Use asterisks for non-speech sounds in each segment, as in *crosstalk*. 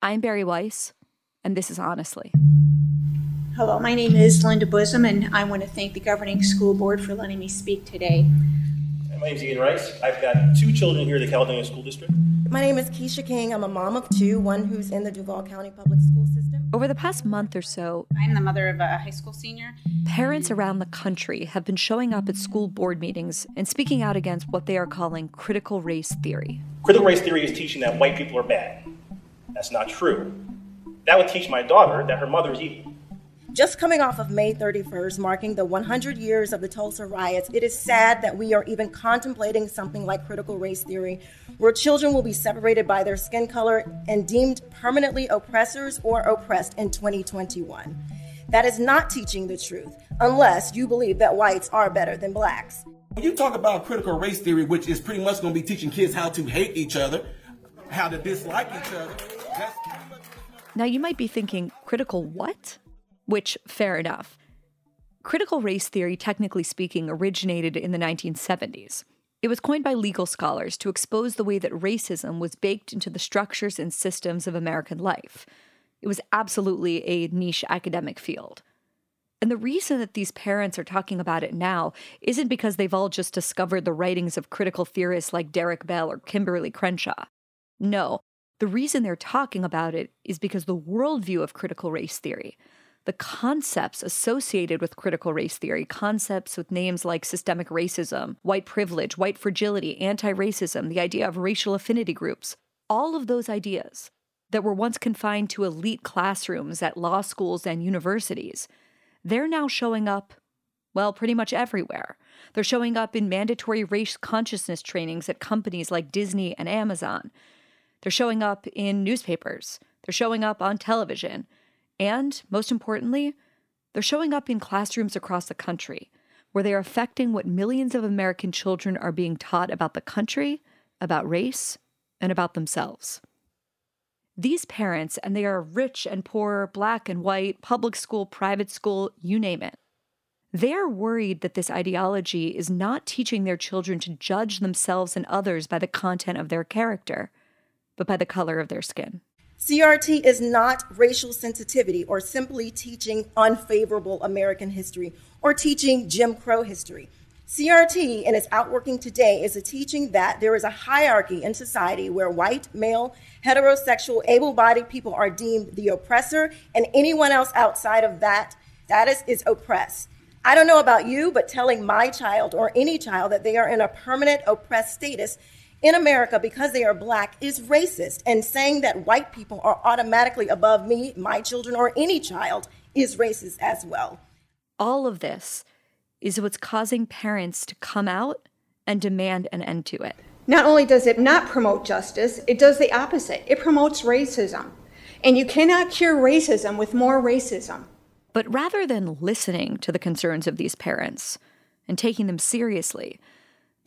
I'm Bari Weiss, and this is Honestly. Hello, my name is Linda Bosom, and I want to thank the governing school board for letting me speak today. My name is Ian Rice. I've got two children here at the Caledonia School District. My name is Keisha King. I'm a mom of two, one who's in the Duval County Public School System. Over the past month or so, I'm the mother of a high school senior. Parents around the country have been showing up at school board meetings and speaking out against what they are calling critical race theory. Critical race theory is teaching that white people are bad. That's not true. That would teach my daughter that her mother is evil. Just coming off of May 31st, marking the 100 years of the Tulsa riots, it is sad that we are even contemplating something like critical race theory, where children will be separated by their skin color and deemed permanently oppressors or oppressed in 2021. That is not teaching the truth, unless you believe that whites are better than blacks. When you talk about critical race theory, which is pretty much going to be teaching kids how to hate each other, how to dislike each other. Now, you might be thinking, critical what? which, fair enough. Critical race theory, technically speaking, originated in the 1970s. It was coined by legal scholars to expose the way that racism was baked into the structures and systems of American life. It was absolutely a niche academic field. And the reason that these parents are talking about it now isn't because they've all just discovered the writings of critical theorists like Derek Bell or Kimberlé Crenshaw. No, the reason they're talking about it is because the worldview of critical race theory, the concepts associated with critical race theory, concepts with names like systemic racism, white privilege, white fragility, anti racism, the idea of racial affinity groups, all of those ideas that were once confined to elite classrooms at law schools and universities, they're now showing up, well, pretty much everywhere. They're showing up in mandatory race consciousness trainings at companies like Disney and Amazon. They're showing up in newspapers. They're showing up on television. And, most importantly, they're showing up in classrooms across the country, where they are affecting what millions of American children are being taught about the country, about race, and about themselves. These parents, and they are rich and poor, black and white, public school, private school, you name it, they are worried that this ideology is not teaching their children to judge themselves and others by the content of their character, but by the color of their skin. CRT is not racial sensitivity or simply teaching unfavorable American history or teaching Jim Crow history. CRT, in its outworking today, is a teaching that there is a hierarchy in society where white, male, heterosexual, able bodied people are deemed the oppressor, and anyone else outside of that status is oppressed. I don't know about you, but telling my child or any child that they are in a permanent oppressed status in America because they are black is racist, and saying that white people are automatically above me, my children, or any child is racist as well. All of this is what's causing parents to come out and demand an end to it. Not only does it not promote justice, it does the opposite. It promotes racism. And you cannot cure racism with more racism. But rather than listening to the concerns of these parents and taking them seriously,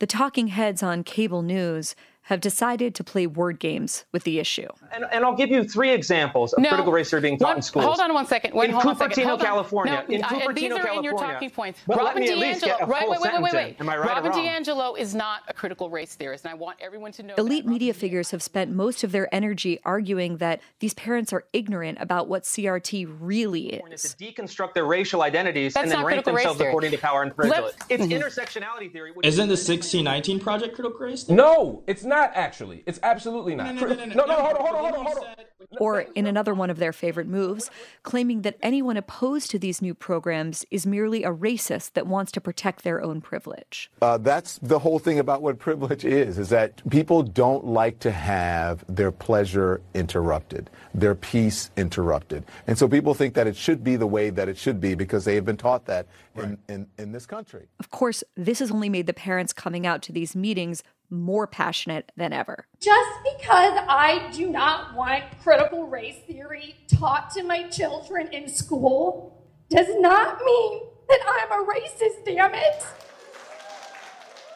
the talking heads on cable news have decided to play word games with the issue. And, and I'll give you three examples of no, critical race theory being taught one, in schools. Hold on one second. Wait, in hold Cupertino, on California. No, in Cupertino, uh, these are California. in your talking points. But Robin DiAngelo, right, wait, wait, wait, wait, Am I right Robin or? DiAngelo is not a critical race theorist, and I want everyone to know. Elite that. media figures have spent most of their energy arguing that these parents are ignorant about what CRT really is. To deconstruct their racial identities That's and then rank themselves according to power and privilege. Let- It's Mhm. intersectionality theory. Which Isn't the 1619 project critical race? No, it's not actually. It's absolutely not. No, no, no, no, no. no, no, hold on, hold on, hold on, hold on. Or, in another one of their favorite moves, claiming that anyone opposed to these new programs is merely a racist that wants to protect their own privilege. Uh, that's the whole thing about what privilege is, is that people don't like to have their pleasure interrupted, their peace interrupted. And so people think that it should be the way that it should be because they have been taught that in, in, in this country. Of course, this has only made the parents coming out to these meetings more passionate than ever. Just because I do not want critical race theory taught to my children in school does not mean that I'm a racist, damn it.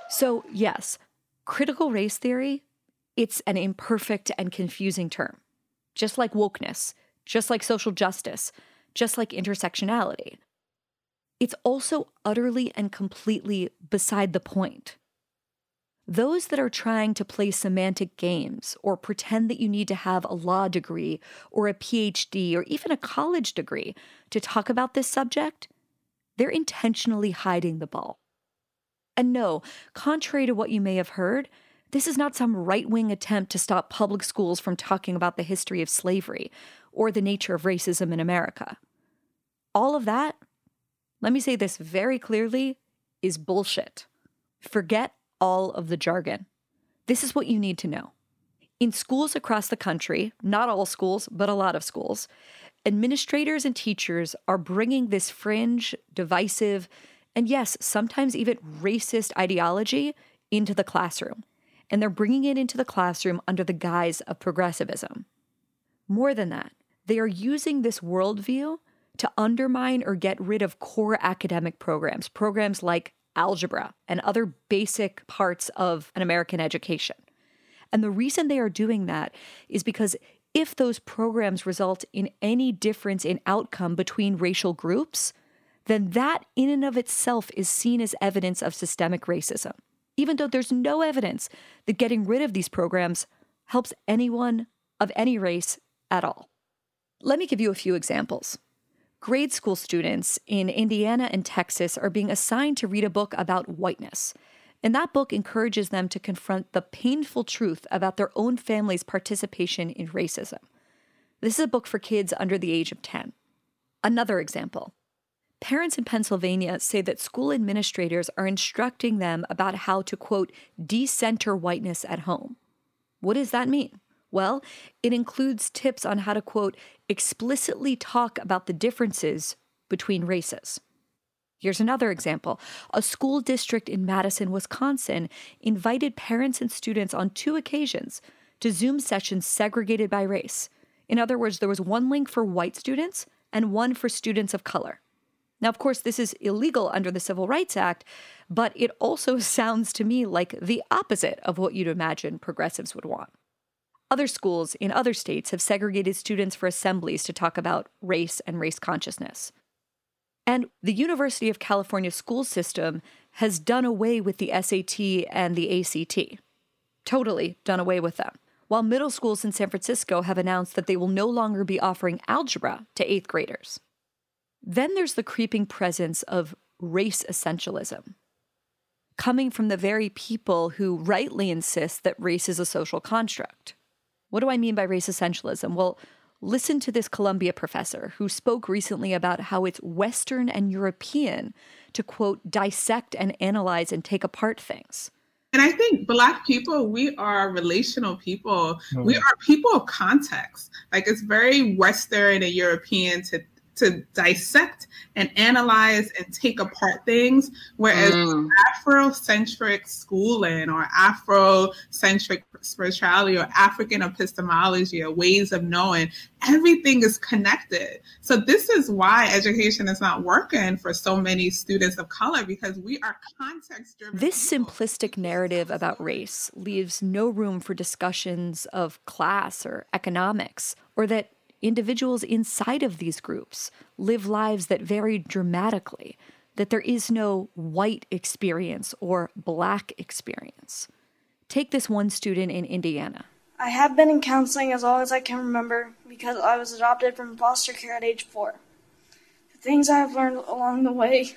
So, yes, critical race theory, it's an imperfect and confusing term. Just like wokeness, just like social justice, just like intersectionality. It's also utterly and completely beside the point. Those that are trying to play semantic games or pretend that you need to have a law degree or a PhD or even a college degree to talk about this subject, they're intentionally hiding the ball. And no, contrary to what you may have heard, this is not some right wing attempt to stop public schools from talking about the history of slavery or the nature of racism in America. All of that, let me say this very clearly, is bullshit. Forget all of the jargon. This is what you need to know. In schools across the country, not all schools, but a lot of schools, administrators and teachers are bringing this fringe, divisive, and yes, sometimes even racist ideology into the classroom. And they're bringing it into the classroom under the guise of progressivism. More than that, they are using this worldview to undermine or get rid of core academic programs, programs like algebra, and other basic parts of an American education. And the reason they are doing that is because if those programs result in any difference in outcome between racial groups, then that in and of itself is seen as evidence of systemic racism, even though there's no evidence that getting rid of these programs helps anyone of any race at all. Let me give you a few examples grade school students in Indiana and Texas are being assigned to read a book about whiteness. And that book encourages them to confront the painful truth about their own family's participation in racism. This is a book for kids under the age of 10. Another example parents in Pennsylvania say that school administrators are instructing them about how to, quote, decenter whiteness at home. What does that mean? Well, it includes tips on how to, quote, explicitly talk about the differences between races. Here's another example. A school district in Madison, Wisconsin invited parents and students on two occasions to Zoom sessions segregated by race. In other words, there was one link for white students and one for students of color. Now, of course, this is illegal under the Civil Rights Act, but it also *laughs* sounds to me like the opposite of what you'd imagine progressives would want. Other schools in other states have segregated students for assemblies to talk about race and race consciousness. And the University of California school system has done away with the SAT and the ACT. Totally done away with them. While middle schools in San Francisco have announced that they will no longer be offering algebra to eighth graders. Then there's the creeping presence of race essentialism, coming from the very people who rightly insist that race is a social construct. What do I mean by race essentialism? Well, listen to this Columbia professor who spoke recently about how it's Western and European to quote, dissect and analyze and take apart things. And I think Black people, we are relational people. Mm. We are people of context. Like it's very Western and European to to dissect and analyze and take apart things. Whereas mm. Afrocentric schooling or Afrocentric spirituality or African epistemology or ways of knowing, everything is connected. So this is why education is not working for so many students of color because we are context driven. This simplistic narrative about race leaves no room for discussions of class or economics or that individuals inside of these groups live lives that vary dramatically, that there is no white experience or black experience. Take this one student in Indiana. I have been in counseling as long as I can remember because I was adopted from foster care at age four. The things I have learned along the way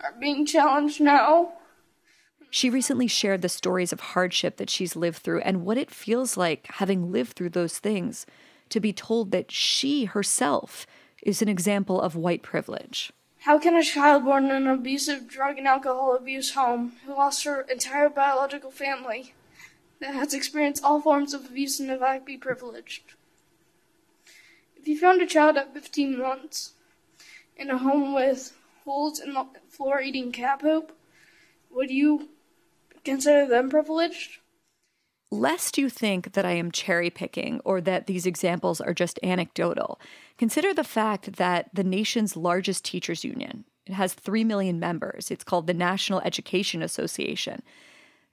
are being challenged now. She recently shared the stories of hardship that she's lived through and what it feels like having lived through those things to be told that she herself is an example of white privilege. How can a child born in an abusive drug and alcohol abuse home who lost her entire biological family that has experienced all forms of abuse and neglect be privileged? If you found a child at 15 months in a home with holes in the floor eating cat poop, would you consider them privileged? Lest you think that I am cherry picking or that these examples are just anecdotal, consider the fact that the nation's largest teachers union, it has 3 million members, it's called the National Education Association,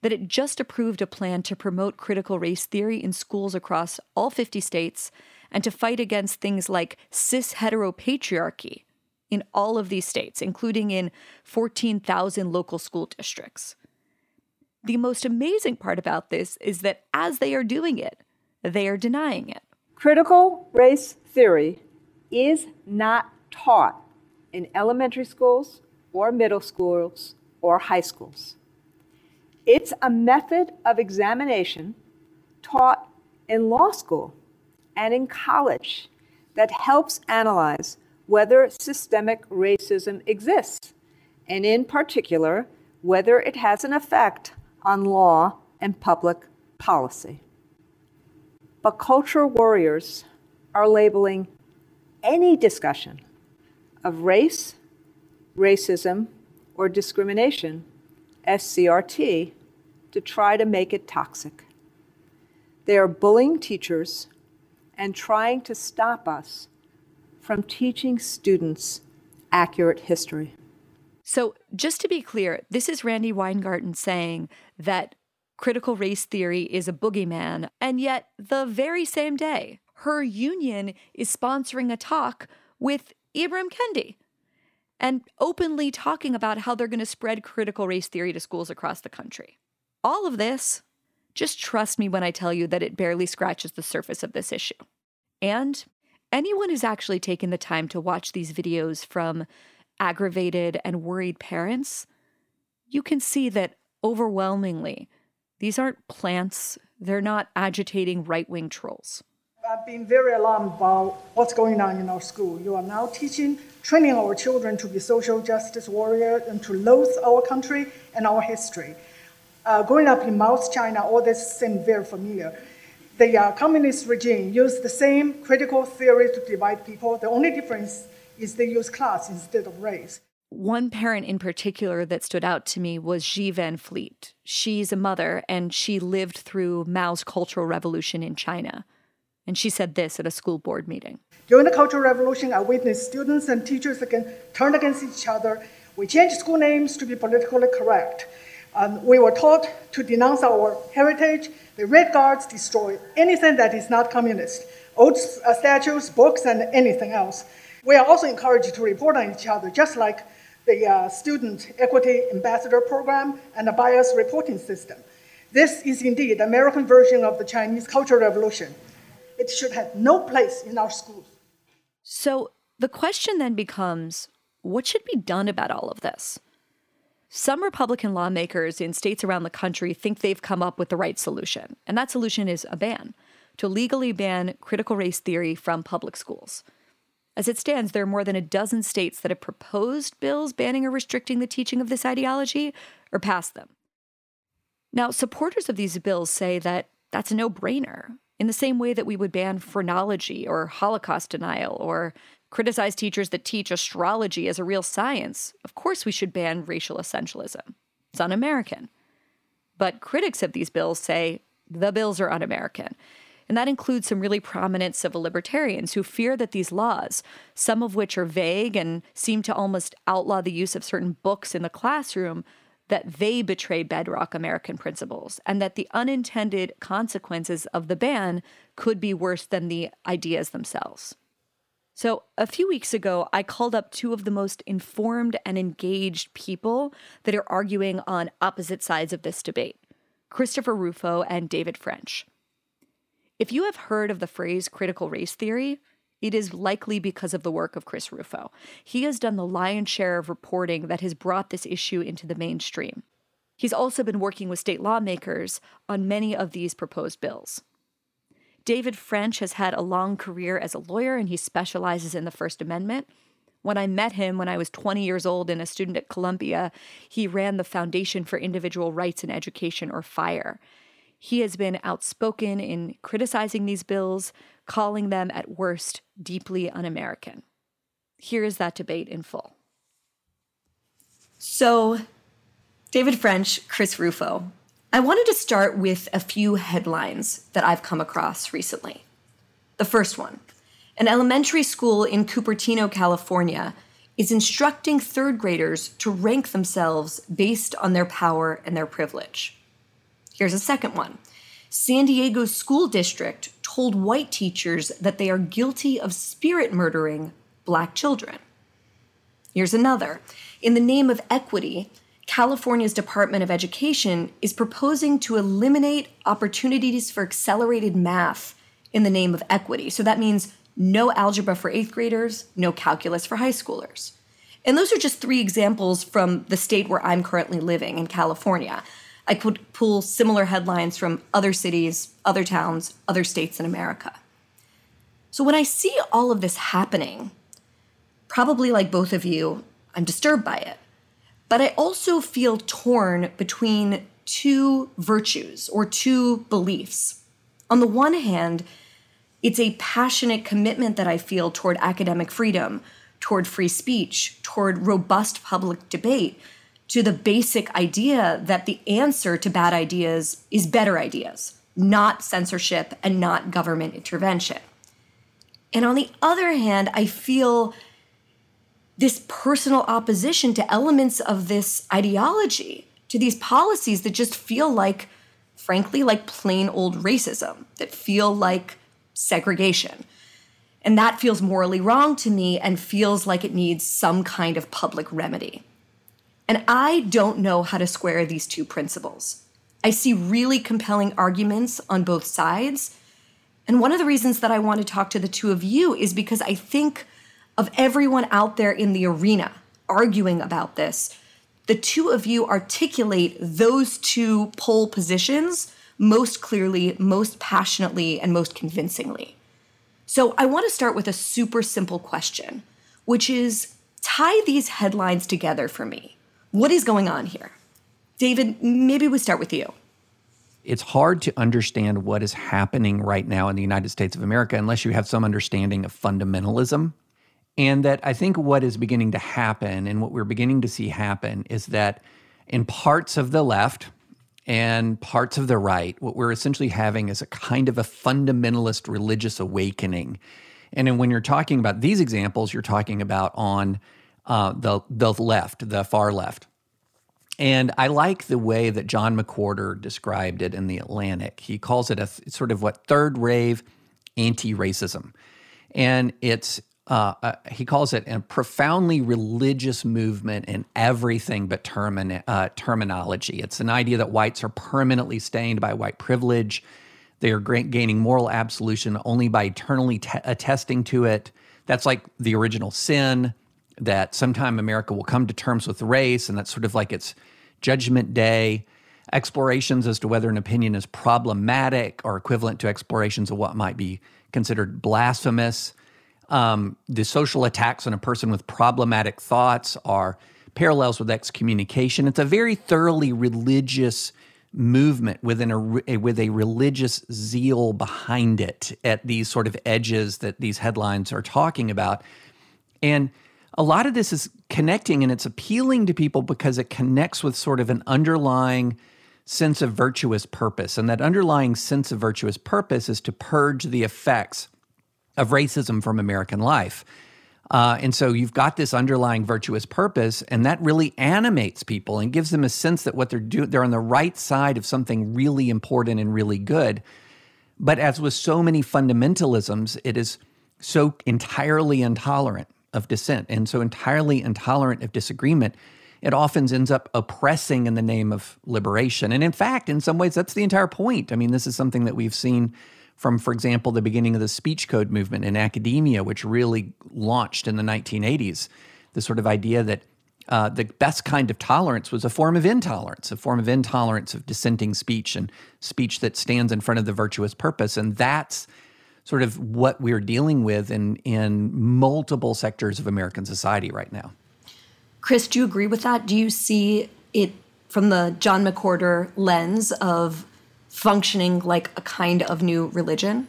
that it just approved a plan to promote critical race theory in schools across all 50 states and to fight against things like cis heteropatriarchy in all of these states, including in 14,000 local school districts. The most amazing part about this is that as they are doing it, they are denying it. Critical race theory is not taught in elementary schools or middle schools or high schools. It's a method of examination taught in law school and in college that helps analyze whether systemic racism exists, and in particular, whether it has an effect on law and public policy. But cultural warriors are labeling any discussion of race, racism, or discrimination as CRT to try to make it toxic. They are bullying teachers and trying to stop us from teaching students accurate history. So, just to be clear, this is Randi Weingarten saying that critical race theory is a boogeyman, and yet the very same day, her union is sponsoring a talk with Ibram Kendi and openly talking about how they're going to spread critical race theory to schools across the country. All of this, just trust me when I tell you that it barely scratches the surface of this issue. And anyone who's actually taken the time to watch these videos from aggravated and worried parents, you can see that overwhelmingly, these aren't plants, they're not agitating right wing trolls. I've been very alarmed about what's going on in our school. You are now teaching, training our children to be social justice warriors and to loathe our country and our history. Uh, growing up in Mao's China, all this seemed very familiar. The uh, communist regime used the same critical theory to divide people. The only difference is they use class instead of race. One parent in particular that stood out to me was Xi Van Fleet. She's a mother and she lived through Mao's Cultural Revolution in China. And she said this at a school board meeting. During the Cultural Revolution, I witnessed students and teachers again turn against each other. We changed school names to be politically correct. Um, we were taught to denounce our heritage. The Red Guards destroy anything that is not communist old uh, statues, books, and anything else. We are also encouraged to report on each other, just like the uh, Student Equity Ambassador Program and the bias reporting system. This is indeed the American version of the Chinese Cultural Revolution. It should have no place in our schools. So the question then becomes what should be done about all of this? Some Republican lawmakers in states around the country think they've come up with the right solution, and that solution is a ban to legally ban critical race theory from public schools. As it stands, there are more than a dozen states that have proposed bills banning or restricting the teaching of this ideology or passed them. Now, supporters of these bills say that that's a no brainer, in the same way that we would ban phrenology or Holocaust denial or criticize teachers that teach astrology as a real science, of course we should ban racial essentialism. It's un American. But critics of these bills say the bills are un American. And that includes some really prominent civil libertarians who fear that these laws, some of which are vague and seem to almost outlaw the use of certain books in the classroom, that they betray bedrock American principles and that the unintended consequences of the ban could be worse than the ideas themselves. So, a few weeks ago, I called up two of the most informed and engaged people that are arguing on opposite sides of this debate Christopher Rufo and David French. If you have heard of the phrase critical race theory, it is likely because of the work of Chris Rufo. He has done the lion's share of reporting that has brought this issue into the mainstream. He's also been working with state lawmakers on many of these proposed bills. David French has had a long career as a lawyer and he specializes in the First Amendment. When I met him when I was 20 years old and a student at Columbia, he ran the Foundation for Individual Rights in Education, or FIRE. He has been outspoken in criticizing these bills, calling them at worst deeply un American. Here is that debate in full. So, David French, Chris Rufo, I wanted to start with a few headlines that I've come across recently. The first one An elementary school in Cupertino, California, is instructing third graders to rank themselves based on their power and their privilege. Here's a second one San Diego school district told white teachers that they are guilty of spirit murdering black children. Here's another. In the name of equity, California's Department of Education is proposing to eliminate opportunities for accelerated math in the name of equity. So that means no algebra for eighth graders, no calculus for high schoolers. And those are just three examples from the state where I'm currently living in California. I could pull similar headlines from other cities, other towns, other states in America. So when I see all of this happening, probably like both of you, I'm disturbed by it. But I also feel torn between two virtues or two beliefs. On the one hand, it's a passionate commitment that I feel toward academic freedom, toward free speech, toward robust public debate, to the basic idea that the answer to bad ideas is better ideas, not censorship and not government intervention. And on the other hand, I feel this personal opposition to elements of this ideology, to these policies that just feel like, frankly, like plain old racism, that feel like segregation. And that feels morally wrong to me and feels like it needs some kind of public remedy. And I don't know how to square these two principles. I see really compelling arguments on both sides. And one of the reasons that I want to talk to the two of you is because I think of everyone out there in the arena arguing about this, the two of you articulate those two pole positions most clearly, most passionately, and most convincingly. So I want to start with a super simple question, which is tie these headlines together for me. What is going on here? David, maybe we start with you. It's hard to understand what is happening right now in the United States of America unless you have some understanding of fundamentalism. And that I think what is beginning to happen and what we're beginning to see happen is that in parts of the left, and parts of the right, what we're essentially having is a kind of a fundamentalist religious awakening. And then when you're talking about these examples, you're talking about on uh, the the left, the far left. And I like the way that John McWhorter described it in the Atlantic. He calls it a sort of what third wave anti-racism, and it's uh, uh, he calls it a profoundly religious movement in everything but termin- uh, terminology. It's an idea that whites are permanently stained by white privilege. They are gra- gaining moral absolution only by eternally te- attesting to it. That's like the original sin, that sometime America will come to terms with race, and that's sort of like its judgment day. Explorations as to whether an opinion is problematic are equivalent to explorations of what might be considered blasphemous um, the social attacks on a person with problematic thoughts are parallels with excommunication. It's a very thoroughly religious movement within a, with a religious zeal behind it at these sort of edges that these headlines are talking about. And a lot of this is connecting and it's appealing to people because it connects with sort of an underlying sense of virtuous purpose. And that underlying sense of virtuous purpose is to purge the effects of racism from American life. Uh, and so you've got this underlying virtuous purpose, and that really animates people and gives them a sense that what they're doing, they're on the right side of something really important and really good. But as with so many fundamentalisms, it is so entirely intolerant of dissent and so entirely intolerant of disagreement. It often ends up oppressing in the name of liberation. And in fact, in some ways, that's the entire point. I mean, this is something that we've seen from, for example, the beginning of the speech code movement in academia, which really launched in the 1980s. The sort of idea that uh, the best kind of tolerance was a form of intolerance, a form of intolerance of dissenting speech and speech that stands in front of the virtuous purpose. And that's sort of what we're dealing with in, in multiple sectors of American society right now. Chris, do you agree with that? Do you see it from the John McWhorter lens of functioning like a kind of new religion?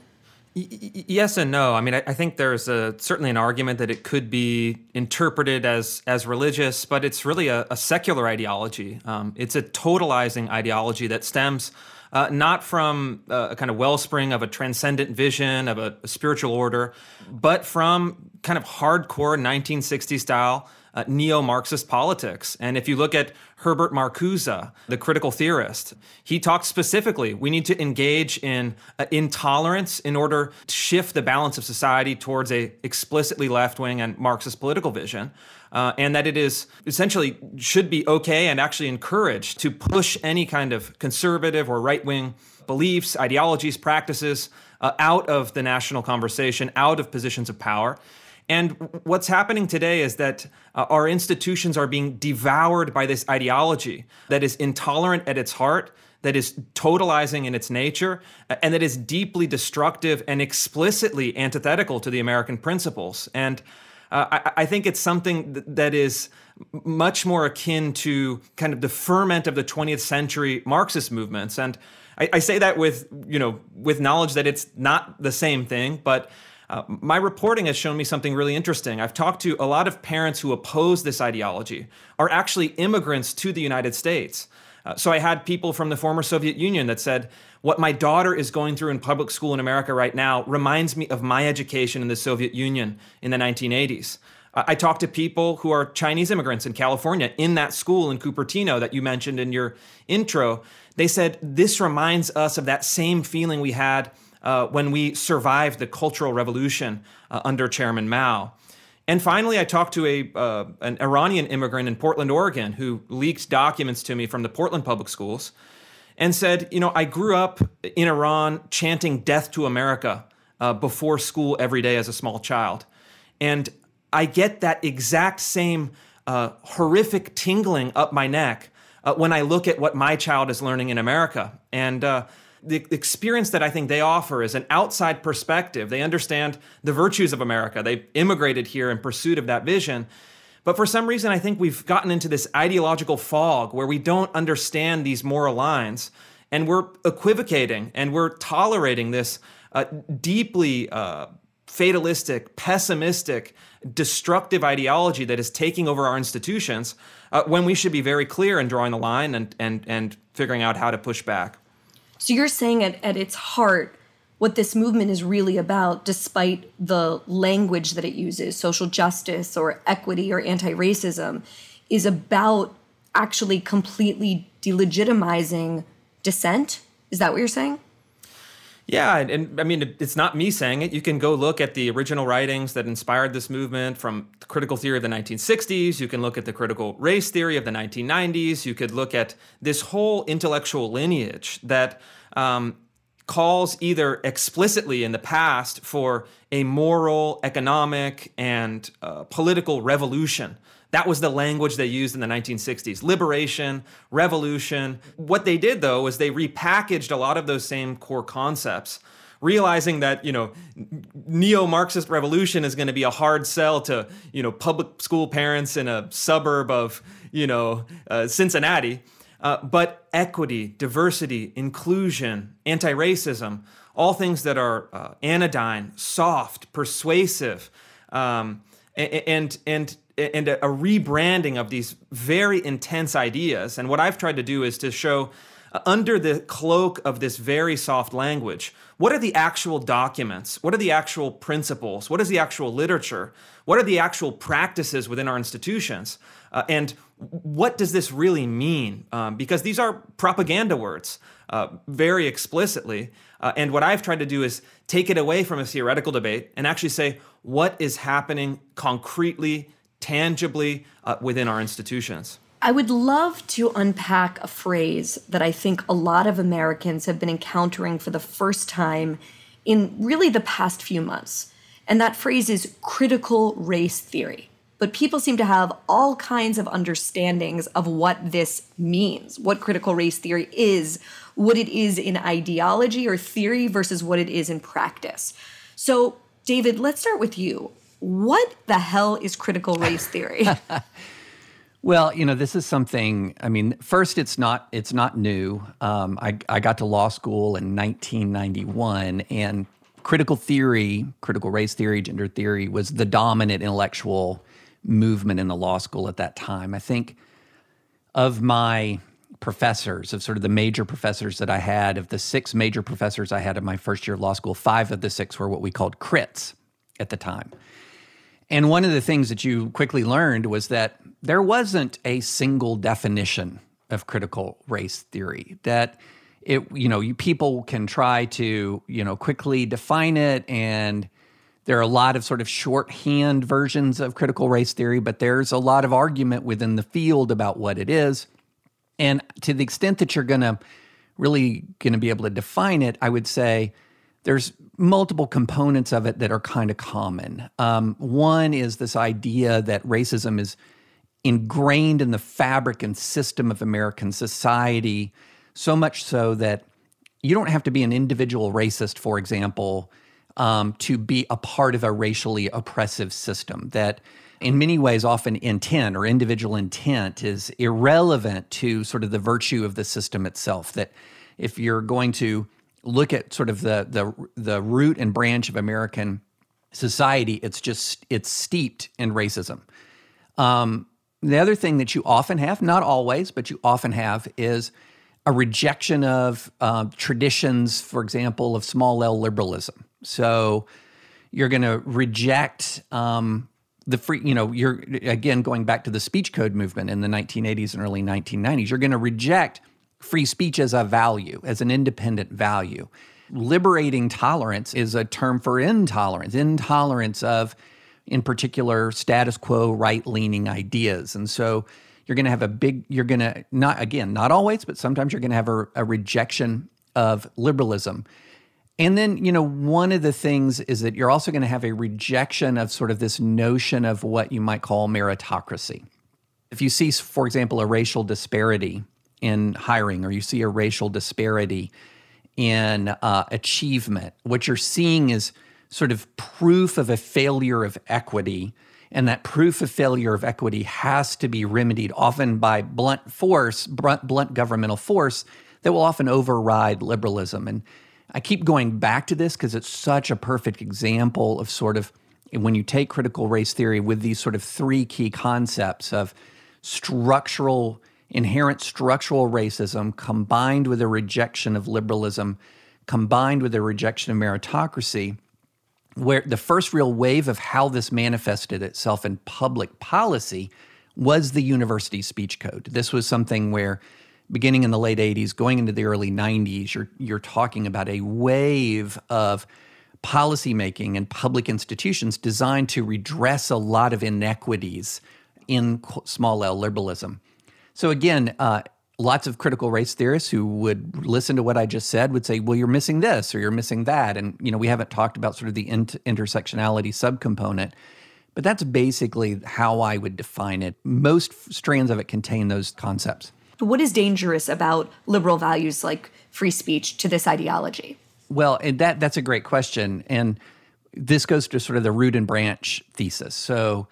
yes and no. I mean, I, I think there's a, certainly an argument that it could be interpreted as as religious, but it's really a, a secular ideology. Um, it's a totalizing ideology that stems uh, not from uh, a kind of wellspring of a transcendent vision of a, a spiritual order, but from kind of hardcore 1960s style uh, neo Marxist politics. And if you look at Herbert Marcuse, the critical theorist, he talks specifically we need to engage in uh, intolerance in order to shift the balance of society towards a explicitly left wing and Marxist political vision. Uh, and that it is essentially should be okay and actually encouraged to push any kind of conservative or right wing beliefs, ideologies, practices uh, out of the national conversation, out of positions of power. And what's happening today is that uh, our institutions are being devoured by this ideology that is intolerant at its heart, that is totalizing in its nature, and that is deeply destructive and explicitly antithetical to the American principles. And uh, I, I, think it's something that is much more akin to kind of the ferment of the 20th century Marxist movements. And I, I say that with, you know, with knowledge that it's not the same thing, but uh, my reporting has shown me something really interesting. I've talked to a lot of parents who oppose this ideology, are actually immigrants to the United States. Uh, so I had people from the former Soviet Union that said, What my daughter is going through in public school in America right now reminds me of my education in the Soviet Union in the 1980s. Uh, I talked to people who are Chinese immigrants in California in that school in Cupertino that you mentioned in your intro. They said, This reminds us of that same feeling we had uh, when we survived the Cultural Revolution uh, under Chairman Mao. And finally, I talked to a uh, an Iranian immigrant in Portland, Oregon, who leaked documents to me from the Portland public schools, and said, "You know, I grew up in Iran chanting "Death to America" uh, before school every day as a small child, and I get that exact same uh, horrific tingling up my neck uh, when I look at what my child is learning in America." And the experience that I think they offer is an outside perspective. They understand the virtues of America. They immigrated here in pursuit of that vision. But for some reason, I think we've gotten into this ideological fog where we don't understand these moral lines and we're equivocating and we're tolerating this uh, deeply uh, fatalistic, pessimistic, destructive ideology that is taking over our institutions uh, when we should be very clear in drawing the line and, and, and figuring out how to push back. So you're saying at, at its heart, what this movement is really about, despite the language that it uses, social justice or equity or anti racism, is about actually completely delegitimizing dissent? Is that what you're saying? Yeah, and, and, I mean, it's not me saying it. You can go look at the original writings that inspired this movement from the critical theory of the 1960s. You can look at the critical race theory of the 1990s. You could look at this whole intellectual lineage that um, calls either explicitly in the past for a moral, economic, and uh, political revolution. That was the language they used in the 1960s liberation, revolution. What they did, though, was they repackaged a lot of those same core concepts realizing that you know neo-marxist revolution is going to be a hard sell to you know public school parents in a suburb of you know uh, cincinnati uh, but equity diversity inclusion anti-racism all things that are uh, anodyne soft persuasive um, and and and a, rebranding of these very intense ideas. And what I've tried to do is to show uh, under the cloak of this very soft language, what are the actual documents? What are the actual principles? What is the actual literature? What are the actual practices within our institutions? Uh, and what does this really mean? Um, because these are propaganda words uh, very explicitly. Uh, and what I've tried to do is take it away from a theoretical debate and actually say, what is happening concretely tangibly uh, within our institutions. I would love to unpack a phrase that I think a lot of Americans have been encountering for the first time in really the past few months. And that phrase is critical race theory. But people seem to have all kinds of understandings of what this means, what critical race theory is, what it is in ideology or theory versus what it is in practice. So, David, let's start with you what the hell is critical race theory? *laughs* well, you know, this is something. I mean, first, it's not it's not new. Um, I, I got to law school in 1991, and critical theory, critical race theory, gender theory was the dominant intellectual movement in the law school at that time. I think of my professors, of sort of the major professors that I had, of the six major professors I had in my first year of law school, five of the six were what we called crits at the time. And one of the things that you quickly learned was that there wasn't a single definition of critical race theory. That it, you know, you, people can try to, you know, quickly define it, and there are a lot of sort of shorthand versions of critical race theory, but there's a lot of argument within the field about what it is. And to the extent that you're going to really going to be able to define it, I would say there's multiple components of it that are kind of common. Um, one is this idea that racism is ingrained in the fabric and system of American society, so much so that you don't have to be an individual racist, for example, um, to be a part of a racially oppressive system. That in many ways, often intent or individual intent is irrelevant to sort of the virtue of the system itself. That if you're going to look at sort of the the the root and branch of American society, it's just it's steeped in racism. Um, the other thing that you often have, not always, but you often have, is a rejection of uh, traditions, for example, of small L liberalism. So you're going to reject um, the free, you know, you're again going back to the speech code movement in the 1980s and early 1990s. You're going to reject free speech as a value, as an independent value. Liberating tolerance is a term for intolerance, intolerance of, in particular, status quo right leaning ideas. And so you're going to have a big, you're going to, not again, not always, but sometimes you're going to have a, a rejection of liberalism. And then, you know, one of the things is that you're also going to have a rejection of sort of this notion of what you might call meritocracy. If you see, for example, a racial disparity in hiring or you see a racial disparity in uh, achievement, what you're seeing is sort of proof of a failure of equity. And that proof of failure of equity has to be remedied often by blunt force, blunt, blunt governmental force that will often override liberalism. And I keep going back to this because it's such a perfect example of sort of when you take critical race theory with these sort of three key concepts of structural inherent structural racism combined with a rejection of liberalism, combined with a rejection of meritocracy, where the first real wave of how this manifested itself in public policy was the university speech code. This was something where beginning in the late 80s, going into the early 90s, you're you're talking about a wave of policymaking and public institutions designed to redress a lot of inequities in small L liberalism. So again, uh, lots of critical race theorists who would listen to what I just said would say, "Well, you're missing this or you're missing that," and you know we haven't talked about sort of the inter- intersectionality subcomponent. But that's basically how I would define it. Most strands of it contain those concepts. What is dangerous about liberal values like free speech to this ideology? Well, and that that's a great question, and this goes to sort of the root and branch thesis. So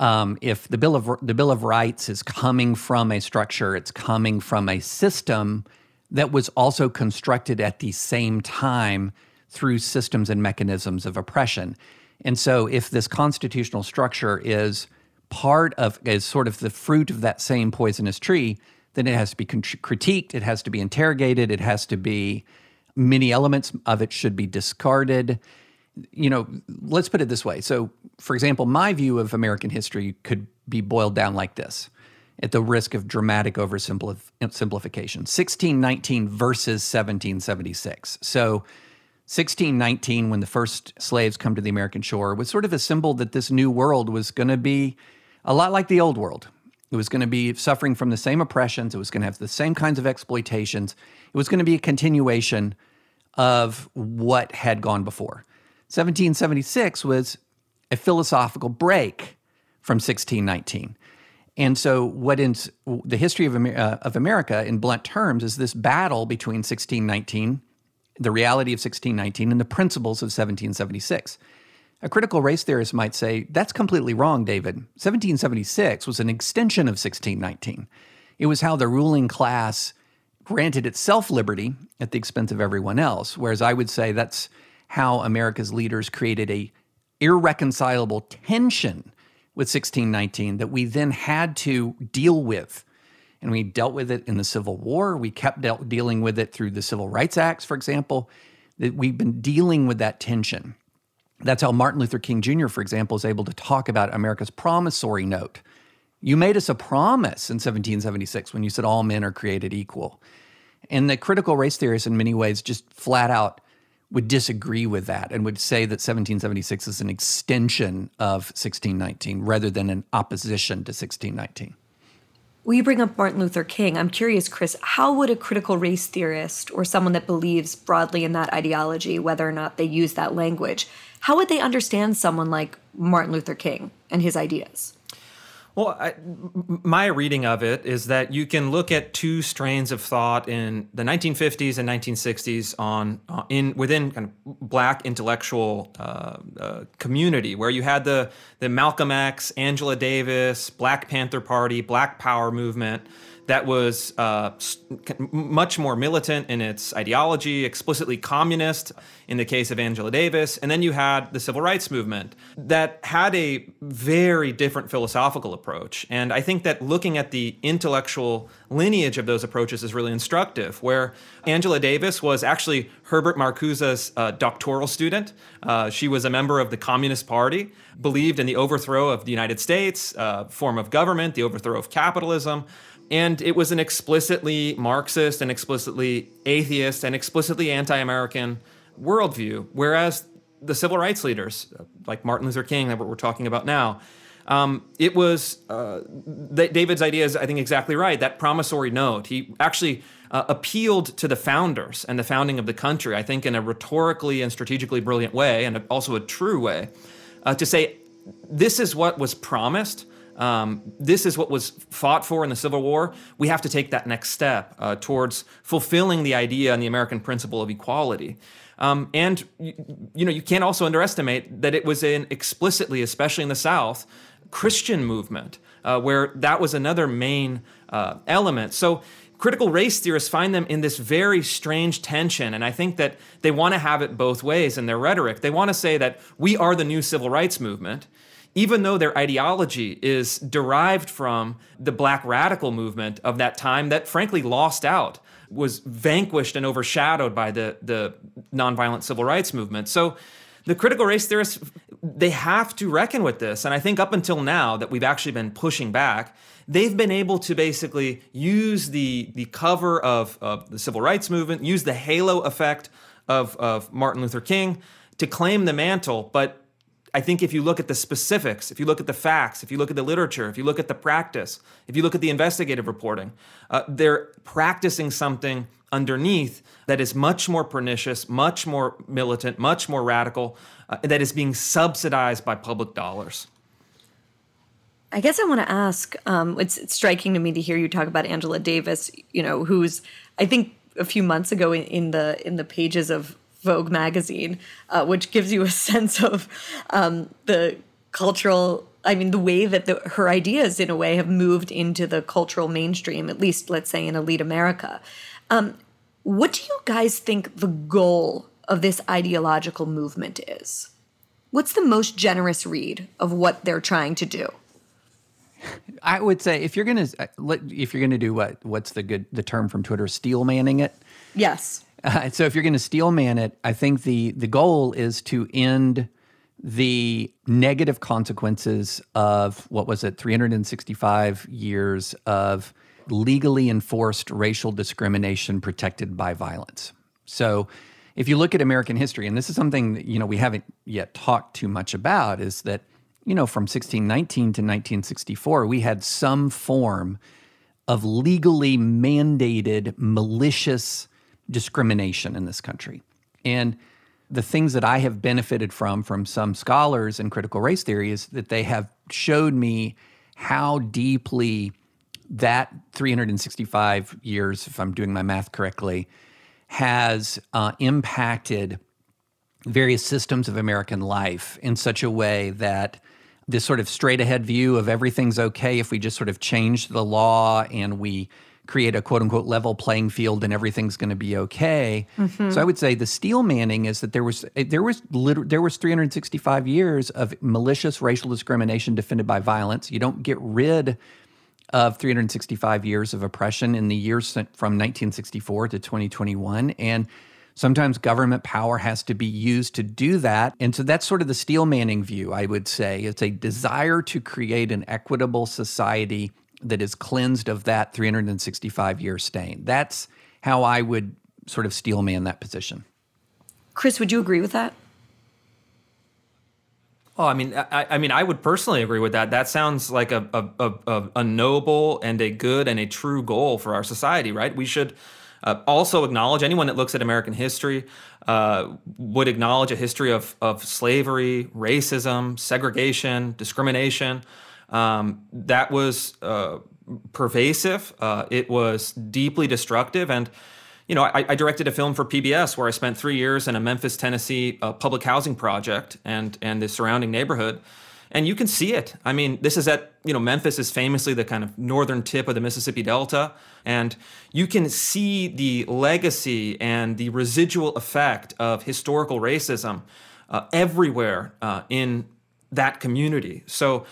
um, if the bill of the Bill of Rights is coming from a structure, it's coming from a system that was also constructed at the same time through systems and mechanisms of oppression. And so, if this constitutional structure is part of, is sort of the fruit of that same poisonous tree, then it has to be critiqued, it has to be interrogated, it has to be, many elements of it should be discarded you know, let's put it this way. So, for example, my view of American history could be boiled down like this at the risk of dramatic oversimplification 1619 versus 1776. So, 1619, when the first slaves come to the American shore, was sort of a symbol that this new world was going to be a lot like the old world. It was going to be suffering from the same oppressions, it was going to have the same kinds of exploitations, it was going to be a continuation of what had gone before. 1776 was a philosophical break from 1619. And so, what in the history of, uh, of America, in blunt terms, is this battle between 1619, the reality of 1619, and the principles of 1776. A critical race theorist might say, that's completely wrong, David. 1776 was an extension of 1619. It was how the ruling class granted itself liberty at the expense of everyone else. Whereas I would say that's how America's leaders created a irreconcilable tension with 1619 that we then had to deal with. And we dealt with it in the Civil War. We kept dealt, dealing with it through the Civil Rights Acts, for example. That we've been dealing with that tension. That's how Martin Luther King Jr., for example, is able to talk about America's promissory note. You made us a promise in 1776 when you said all men are created equal. And the critical race theorists, in many ways, just flat out would disagree with that and would say that 1776 is an extension of 1619 rather than an opposition to 1619. Well, you bring up Martin Luther King. I'm curious, Chris, how would a critical race theorist or someone that believes broadly in that ideology, whether or not they use that language, how would they understand someone like Martin Luther King and his ideas? Well, I, my reading of it is that you can look at two strains of thought in the 1950s and 1960s on uh, in within kind of black intellectual uh, uh, community, where you had the the Malcolm X, Angela Davis, Black Panther Party, Black Power movement that was uh, much more militant in its ideology, explicitly communist in the case of Angela Davis. And then you had the civil rights movement that had a very different philosophical approach. And I think that looking at the intellectual lineage of those approaches is really instructive, where Angela Davis was actually Herbert Marcuse's uh, doctoral student. Uh, she was a member of the Communist Party, believed in the overthrow of the United States, uh, form of government, the overthrow of capitalism. And it was an explicitly Marxist and explicitly atheist and explicitly anti American worldview. Whereas the civil rights leaders, like Martin Luther King, that we're talking about now, um, it was uh, David's idea is, I think, exactly right. That promissory note. He actually uh, appealed to the founders and the founding of the country, I think, in a rhetorically and strategically brilliant way, and also a true way, uh, to say, this is what was promised. Um, this is what was fought for in the Civil War. We have to take that next step uh, towards fulfilling the idea and the American principle of equality. Um, and you, you, know, you can't also underestimate that it was an explicitly, especially in the South, Christian movement, uh, where that was another main uh, element. So critical race theorists find them in this very strange tension. And I think that they want to have it both ways in their rhetoric. They want to say that we are the new civil rights movement even though their ideology is derived from the black radical movement of that time that frankly lost out was vanquished and overshadowed by the, the nonviolent civil rights movement. So the critical race theorists they have to reckon with this. And i think up until now that we've actually been pushing back they've been able to basically use the, the cover of, of the civil rights movement use the halo effect of, of martin luther king to claim the mantle. But I think if you look at the specifics, if you look at the facts, if you look at the literature, if you look at the practice, if you look at the investigative reporting, uh, they're practicing something underneath that is much more pernicious, much more militant, much more radical, uh, that is being subsidized by public dollars. I guess I want to ask. Um, it's, it's, striking to me to hear you talk about Angela Davis. You know, who's I think a few months ago in, in the in the pages of Vogue magazine, uh, which gives you a *laughs* sense of um, the cultural. I mean, the way that the, her ideas, in a way, have moved into the cultural mainstream, at least, let's say, in elite America. Um, what do you guys think the goal of this ideological movement is? What's the most generous read of what they're trying to do? I would say if you're gonna uh, if you're gonna do what what's the good the term from Twitter steel manning it. Yes. Uh, so if you're going to steel man it, I think the the goal is to end the negative consequences of what was it 365 years of legally enforced racial discrimination protected by violence. So if you look at American history, and this is something that, you know we haven't yet talked too much about, is that you know from 1619 to 1964 we had some form of legally mandated malicious discrimination in this country. And the things that I have benefited from from some scholars in critical race theory is that they have showed me how deeply that 365 years, if I'm doing my math correctly, has uh, impacted various systems of American life in such a way that this sort of straight ahead view of everything's okay if we just sort of change the law and we create a quote unquote level playing field and everything's going to be okay. Mm-hmm. So I would say the steel manning is that there was there was liter- there was 365 years of malicious racial discrimination defended by violence. You don't get rid of 365 years of oppression in the years from 1964 to 2021 and Sometimes government power has to be used to do that. And so that's sort of the Steel Manning view, I would say. It's a desire to create an equitable society that is cleansed of that 365 year stain. That's how I would sort of steelman that position. Chris, would you agree with that? Oh, I mean, I, I, mean, I would personally agree with that. That sounds like a, a, a, a noble and a good and a true goal for our society, right? We should uh, also acknowledge anyone that looks at American history uh, would acknowledge a history of, of slavery, racism, segregation, discrimination. Um, that was uh, pervasive. Uh, it was deeply destructive, and you know, I, I, directed a film for PBS where I spent three years in a Memphis, Tennessee uh, public housing project and and the surrounding neighborhood, and you can see it. I mean, this is at you know Memphis is famously the kind of northern tip of the Mississippi Delta, and you can see the legacy and the residual effect of historical racism uh, everywhere uh, in that community. So.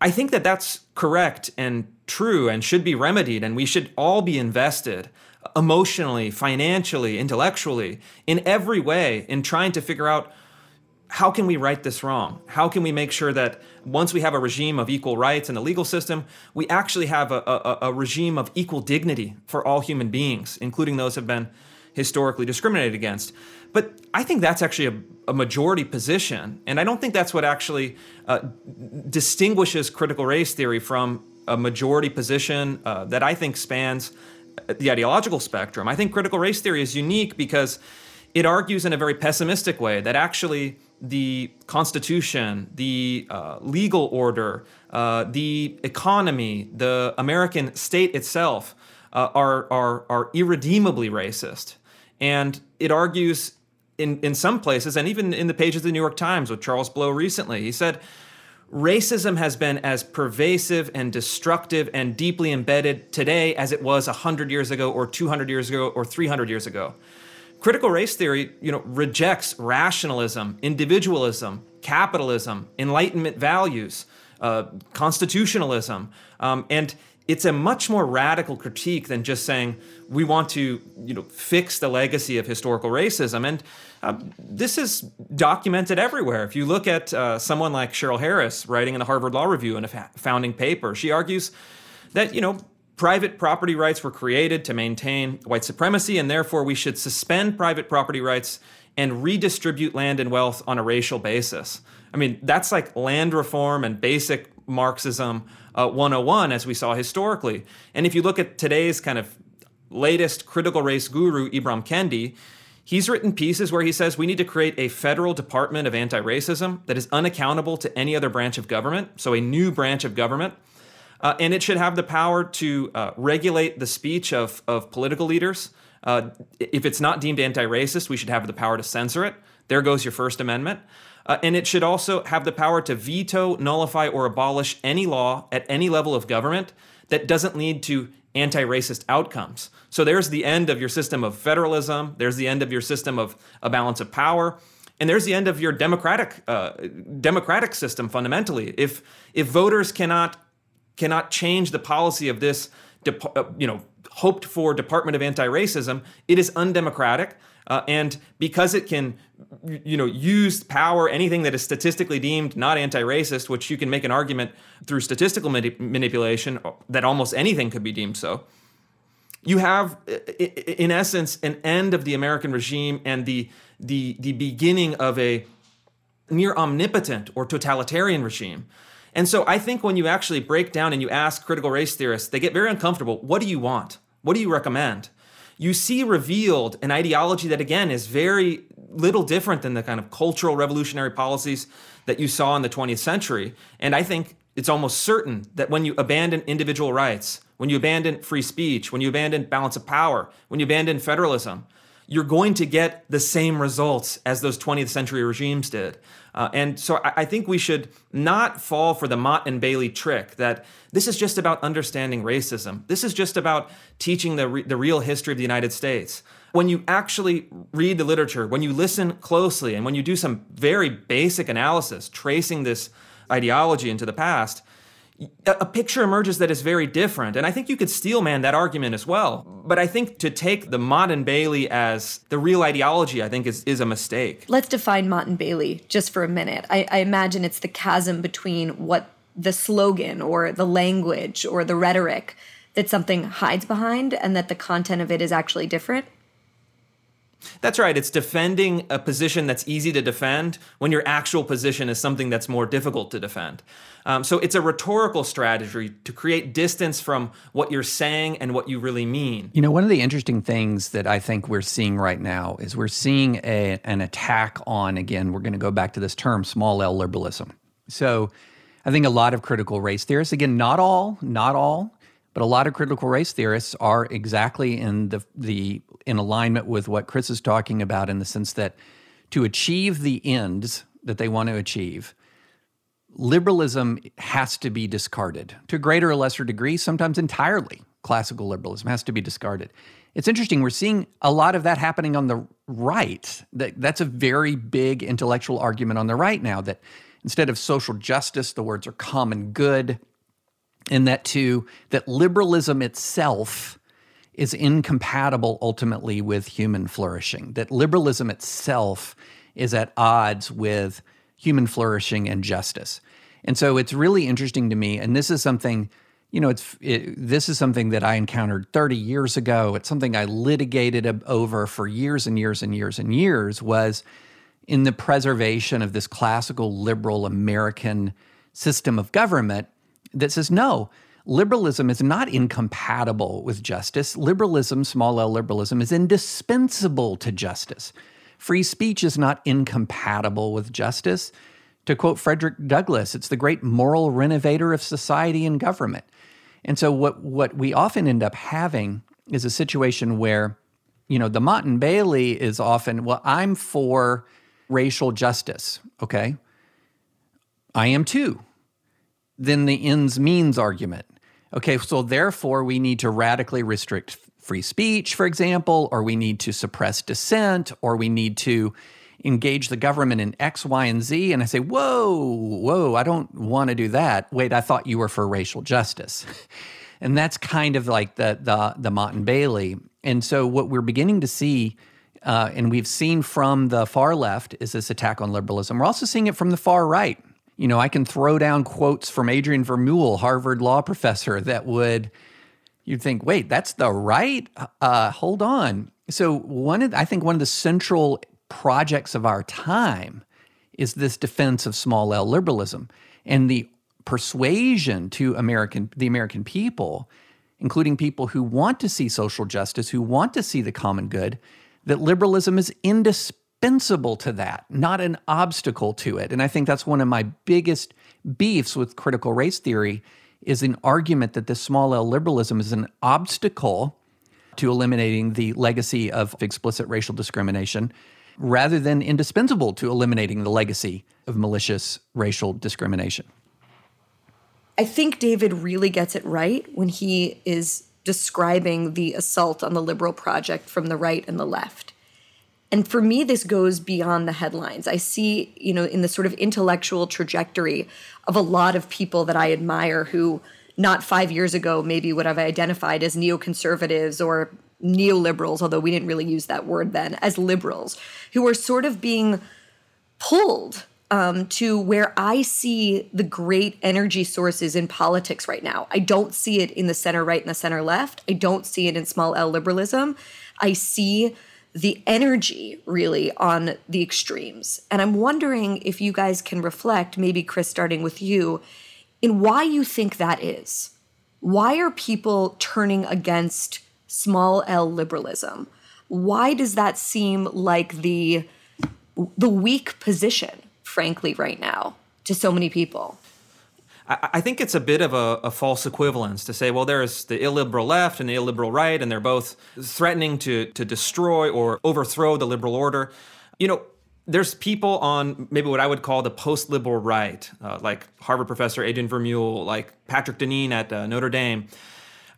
I think that that's correct and true and should be remedied, and we should all be invested emotionally, financially, intellectually, in every way in trying to figure out how can we right this wrong? How can we make sure that once we have a regime of equal rights in the legal system, we actually have a, a, a regime of equal dignity for all human beings, including those who have been historically discriminated against? But I think that's actually a, a majority position. And I don't think that's what actually uh, distinguishes critical race theory from a majority position uh, that I think spans the ideological spectrum. I think critical race theory is unique because it argues in a very pessimistic way that actually the Constitution, the uh, legal order, uh, the economy, the American state itself uh, are, are, are irredeemably racist. And it argues in, in some places, and even in the pages of the New York Times with Charles Blow recently, he said, racism has been as pervasive and destructive and deeply embedded today as it was 100 years ago or 200 years ago or 300 years ago. Critical race theory, you know, rejects rationalism, individualism, capitalism, enlightenment values, uh, constitutionalism, um, and it's a much more radical critique than just saying we want to you know fix the legacy of historical racism. And uh, this is documented everywhere. If you look at uh, someone like cheryl harris writing in the harvard law review in a fa- founding paper she argues that you know private property rights were created to maintain white supremacy and therefore we should suspend private property rights and redistribute land and wealth on a racial basis i mean that's like land reform and basic marxism uh, 101 as we saw historically. And if you look at today's kind of latest critical race guru, Ibram Kendi, he's written pieces where he says we need to create a federal department of anti racism that is unaccountable to any other branch of government, so a new branch of government. Uh, and it should have the power to uh, regulate the speech of, of political leaders. Uh, if it's not deemed anti racist, we should have the power to censor it. There goes your First Amendment. Uh, and it should also have the power to veto, nullify, or abolish any law at any level of government that doesn't lead to anti racist outcomes. So there's the end of your system of federalism, there's the end of your system of a balance of power. And there's the end of your democratic uh, democratic system fundamentally. If if voters cannot cannot change the policy of this, uh, you know, hoped for Department of Anti-Racism, it is undemocratic. Uh, and because it can, you know, use power, anything that is statistically deemed not anti-racist, which you can make an argument through statistical manip- manipulation that almost anything could be deemed so. You have, in essence, an end of the American regime and the the the beginning of a near omnipotent or totalitarian regime. And so I think when you actually break down and you ask critical race theorists, they get very uncomfortable. What do you want? What do you recommend? you see revealed an ideology that, again, is very little different than the kind of cultural revolutionary policies that you saw in the 20th century. And I think it's almost certain that when you abandon individual rights, when you abandon free speech, when you abandon balance of power, when you abandon federalism, you're going to get the same results as those 20th century regimes did. Uh, and so I, I, think we should not fall for the Motte and Bailey trick that this is just about understanding racism. This is just about teaching the, re- the real history of the United States. When you actually read the literature, when you listen closely, and when you do some very basic analysis tracing this ideology into the past, a picture emerges that is very different. And I think you could steelman that argument as well. But I think to take the Motte and Bailey as the real ideology, I think is, is a mistake. Let's define Motte and Bailey just for a minute. I, I imagine it's the chasm between what the slogan or the language or the rhetoric that something hides behind and that the content of it is actually different. That's right. It's defending a position that's easy to defend when your actual position is something that's more difficult to defend. Um, so it's a rhetorical strategy to create distance from what you're saying and what you really mean. You know, one of the interesting things that I think we're seeing right now is we're seeing a, an attack on, again, we're going to go back to this term, small L liberalism. So I think a lot of critical race theorists, again, not all, not all, but a lot of critical race theorists are exactly in the the in alignment with what Chris is talking about in the sense that to achieve the ends that they want to achieve, liberalism has to be discarded to a greater or lesser degree, sometimes entirely. Classical liberalism has to be discarded. It's interesting. We're seeing a lot of that happening on the right. That, that's a very big intellectual argument on the right now. That instead of social justice, the words are common good, and that too that liberalism itself is incompatible ultimately with human flourishing. That liberalism itself is at odds with human flourishing and justice. And so it's really interesting to me, and this is something, you know, it's it, this is something that I encountered 30 years ago. It's something I litigated over for years and years and years and years. Was in the preservation of this classical liberal American system of government that says no. Liberalism is not incompatible with justice. Liberalism, small l liberalism, is indispensable to justice. Free speech is not incompatible with justice. To quote Frederick Douglass, it's the great moral renovator of society and government. And so what what we often end up having is a situation where, you know, the Motte and Bailey is often, well, I'm for racial justice. Okay. I am too. Then the ends means argument. Okay, so therefore we need to radically restrict free speech, for example, or we need to suppress dissent, or we need to engage the government in X, Y, and Z. And I say, whoa, whoa, I don't want to do that. Wait, I thought you were for racial justice. *laughs* and that's kind of like the the the Motte and Bailey. And so what we're beginning to see, uh, and we've seen from the far left, is this attack on liberalism. We're also seeing it from the far right. You know, I can throw down quotes from Adrian Vermeule, Harvard law professor, that would you'd think, wait, that's the right. Uh, hold on. So one, of, I think one of the central projects of our time is this defense of small L liberalism and the persuasion to American the American people, including people who want to see social justice, who want to see the common good, that liberalism is indispensable to that, not an obstacle to it. And I think that's one of my biggest beefs with critical race theory is an argument that the small L liberalism is an obstacle to eliminating the legacy of explicit racial discrimination rather than indispensable to eliminating the legacy of malicious racial discrimination. I think David really gets it right when he is describing the assault on the liberal project from the right and the left. And for me, this goes beyond the headlines. I see, you know, in the sort of intellectual trajectory of a lot of people that I admire who not five years ago maybe would have identified as neoconservatives or neoliberals, although we didn't really use that word then, as liberals, who are sort of being pulled um, to where I see the great energy sources in politics right now. I don't see it in the center right and the center left. I don't see it in small L liberalism. I see the energy really on the extremes. And I'm wondering if you guys can reflect, maybe Chris, starting with you, in why you think that is. Why are people turning against small L liberalism. Why does that seem like the the weak position, frankly, right now to so many people? I think it's a bit of a, a, false equivalence to say, well, there's the illiberal left and the illiberal right, and they're both threatening to to destroy or overthrow the liberal order. You know, there's people on maybe what I would call the post-liberal right, uh, like Harvard professor Adrian Vermeule, like Patrick Deneen at uh, Notre Dame,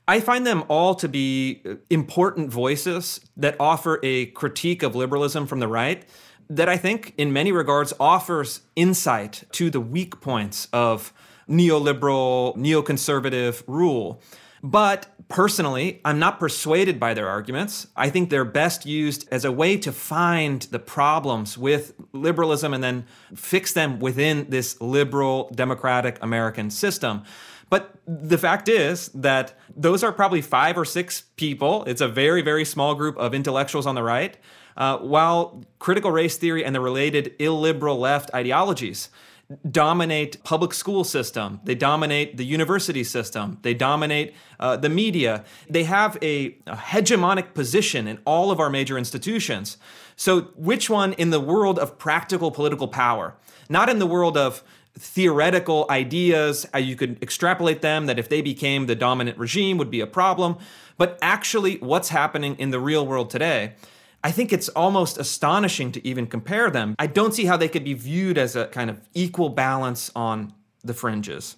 I find them all to be uh, important voices that offer a critique of liberalism from the right that I think, in many regards, offers insight to the weak points of neoliberal, neoconservative rule. But personally, I'm not persuaded by their arguments. I think they're best used as a way to find the problems with liberalism and then fix them within this liberal, democratic American system. But the fact is that those are probably five or six people. It's a very, very small group of intellectuals on the right. Uh, while critical race theory and the related illiberal left ideologies dominate public school system. They dominate the university system. They dominate uh, the media. They have a, a hegemonic position in all of our major institutions. So which one in the world of practical political power? Not in the world of theoretical ideas you could extrapolate them that if they became the dominant regime would be a problem but actually what's happening in the real world today I think it's almost astonishing to even compare them. I don't see how they could be viewed as a kind of equal balance on the fringes.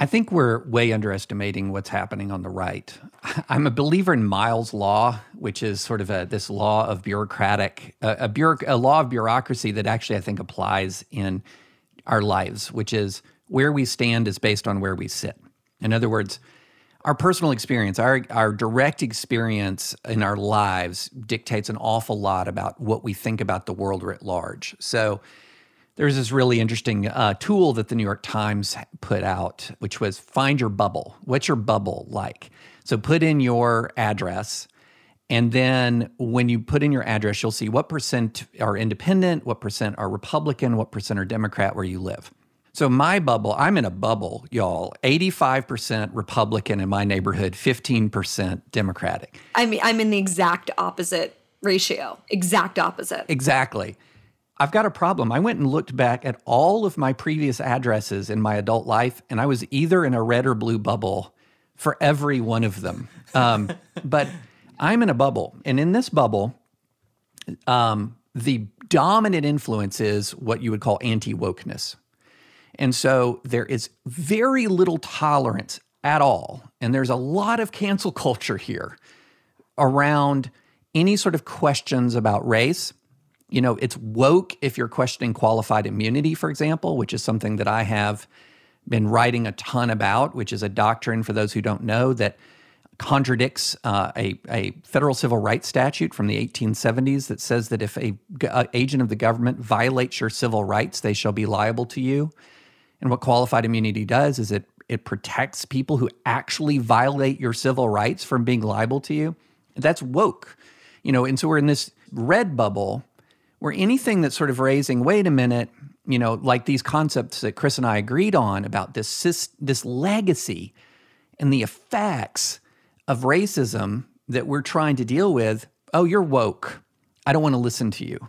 I think we're way underestimating what's happening on the right. *laughs* I'm a believer in Miles' law, which is sort of a this law of bureaucratic a, a, bureauc- a law of bureaucracy that actually I think applies in our lives, which is where we stand is based on where we sit. In other words, our personal experience, our our direct experience in our lives dictates an awful lot about what we think about the world writ large. So there's this really interesting uh, tool that the New York Times put out, which was find your bubble. What's your bubble like? So put in your address. And then when you put in your address, you'll see what percent are independent, what percent are Republican, what percent are Democrat where you live. So my bubble, I'm in a bubble, y'all. 85% Republican in my neighborhood, 15% Democratic. I mean, I'm in the exact opposite ratio. Exact opposite. Exactly. I've got a problem. I went and looked back at all of my previous addresses in my adult life, and I was either in a red or blue bubble for every one of them. Um, *laughs* but I'm in a bubble. And in this bubble, um, the dominant influence is what you would call anti wokeness. And so there is very little tolerance at all. And there's a lot of cancel *laughs* culture here around any sort of questions about race. You know, it's woke if you're questioning qualified immunity, for example, which is something that I have been writing a ton about, which is a doctrine, for those who don't know, that contradicts uh, a, a federal civil rights statute from the 1870s that says that if a, a agent of the government violates your civil rights, they shall be liable to you. And what qualified immunity does is it it protects people who actually violate your civil rights from being liable to you. That's woke. You know, and so we're in this red bubble where anything that's sort of raising, wait a minute, you know, like these concepts that Chris and I agreed on about this this legacy and the effects of racism that we're trying to deal with. Oh, you're woke. I don't want to listen to you.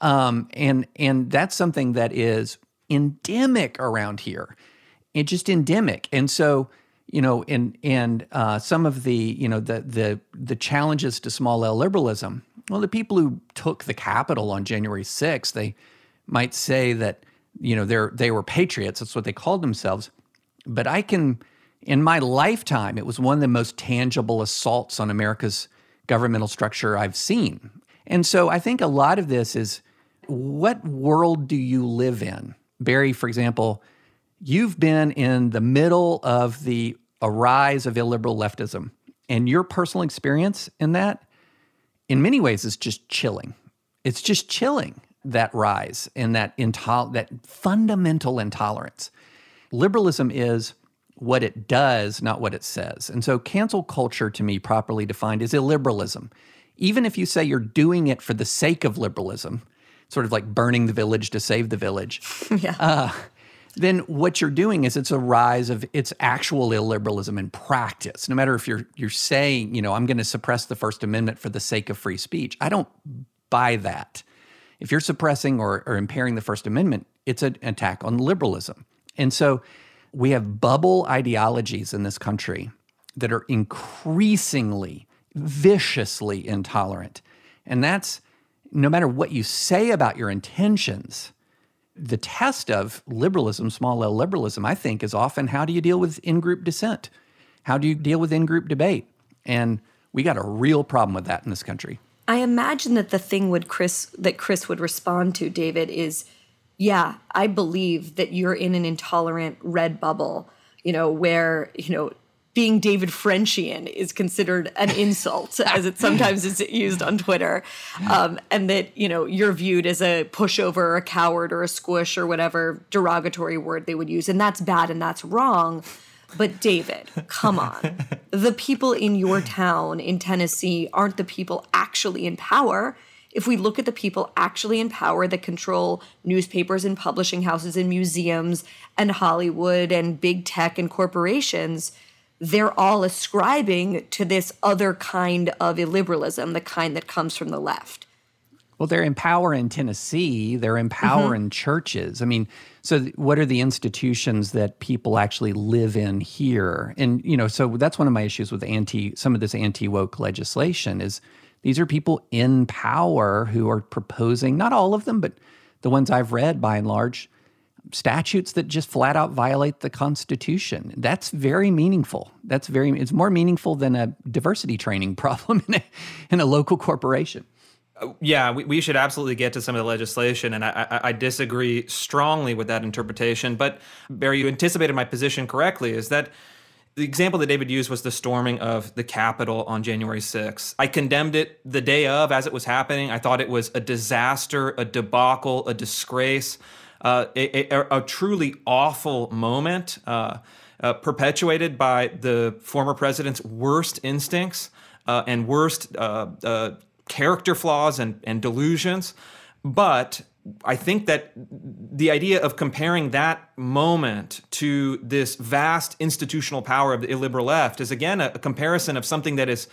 Um, and and that's something that is endemic around here. It's just endemic. And so, you know, and and uh, some of the, you know, the the the challenges to small L liberalism. Well, the people who took the Capitol on January 6th, they might say that, you know, they're they were patriots. That's what they called themselves. But I can, in my lifetime, it was one of the most tangible assaults on America's governmental structure I've seen. And so I think a lot of this is what world do you live in? Bari, for example, you've been in the middle of the rise of illiberal leftism, and your personal experience in that, in many ways, is just chilling. It's just chilling that rise and that intol- that fundamental intolerance. Liberalism is what it does, not what it says. And so, cancel culture, to me, properly defined, is illiberalism. Even if you say you're doing it for the sake of liberalism, sort of like burning the village to save the village. *laughs* yeah. Uh, then what you're doing is it's a rise of its actual illiberalism in practice. No matter if you're you're saying, you know, I'm going to suppress the First Amendment for the sake of free speech. I don't buy that. If you're suppressing or, or impairing the First Amendment, it's an attack on liberalism. And so we have bubble ideologies in this country that are increasingly viciously intolerant. And that's no matter what you say about your intentions, the test of liberalism, small L liberalism, I think, is often how do you deal with in group dissent? How do you deal with in group debate? And we got a real problem with that in this country. I imagine that the thing would Chris that Chris would respond to, David, is yeah, I believe that you're in an intolerant red bubble, you know, where, you know, being David Frenchian is considered an *laughs* insult, as it sometimes is used on Twitter, um, and that you know you're viewed as a pushover, or a coward, or a squish, or whatever derogatory word they would use, and that's bad and that's wrong. But David, come on, the people in your town in Tennessee aren't the people actually in power. If we look at the people actually in power that control newspapers and publishing houses and museums and Hollywood and big tech and corporations they're all ascribing to this other kind of illiberalism, the kind that comes from the left. Well, they're in power in Tennessee. They're in power mm-hmm. in churches. I mean, so th- what are the institutions that people actually live in here? And you know, so that's one of my issues with anti some of this anti woke legislation is these are people in power who are proposing not all of them, but the ones I've read by and large statutes that just flat out violate the Constitution. That's very meaningful. That's very it's more meaningful than a diversity training *laughs* problem in a, in a local corporation. Uh, yeah, we, we should absolutely get to some of the legislation, and I, I, I disagree strongly with that interpretation. But Bari, you anticipated my position correctly. Is that the example that David used was the storming of the Capitol on January 6th. I condemned it the day of as it was happening. I thought it was a disaster, a debacle, a disgrace uh, a, a, a, truly awful moment uh, uh, perpetuated by the former president's worst instincts uh, and worst uh, character flaws and, and delusions. But I think that the idea of comparing that moment to this vast institutional power of the illiberal left is again a, a comparison of something that is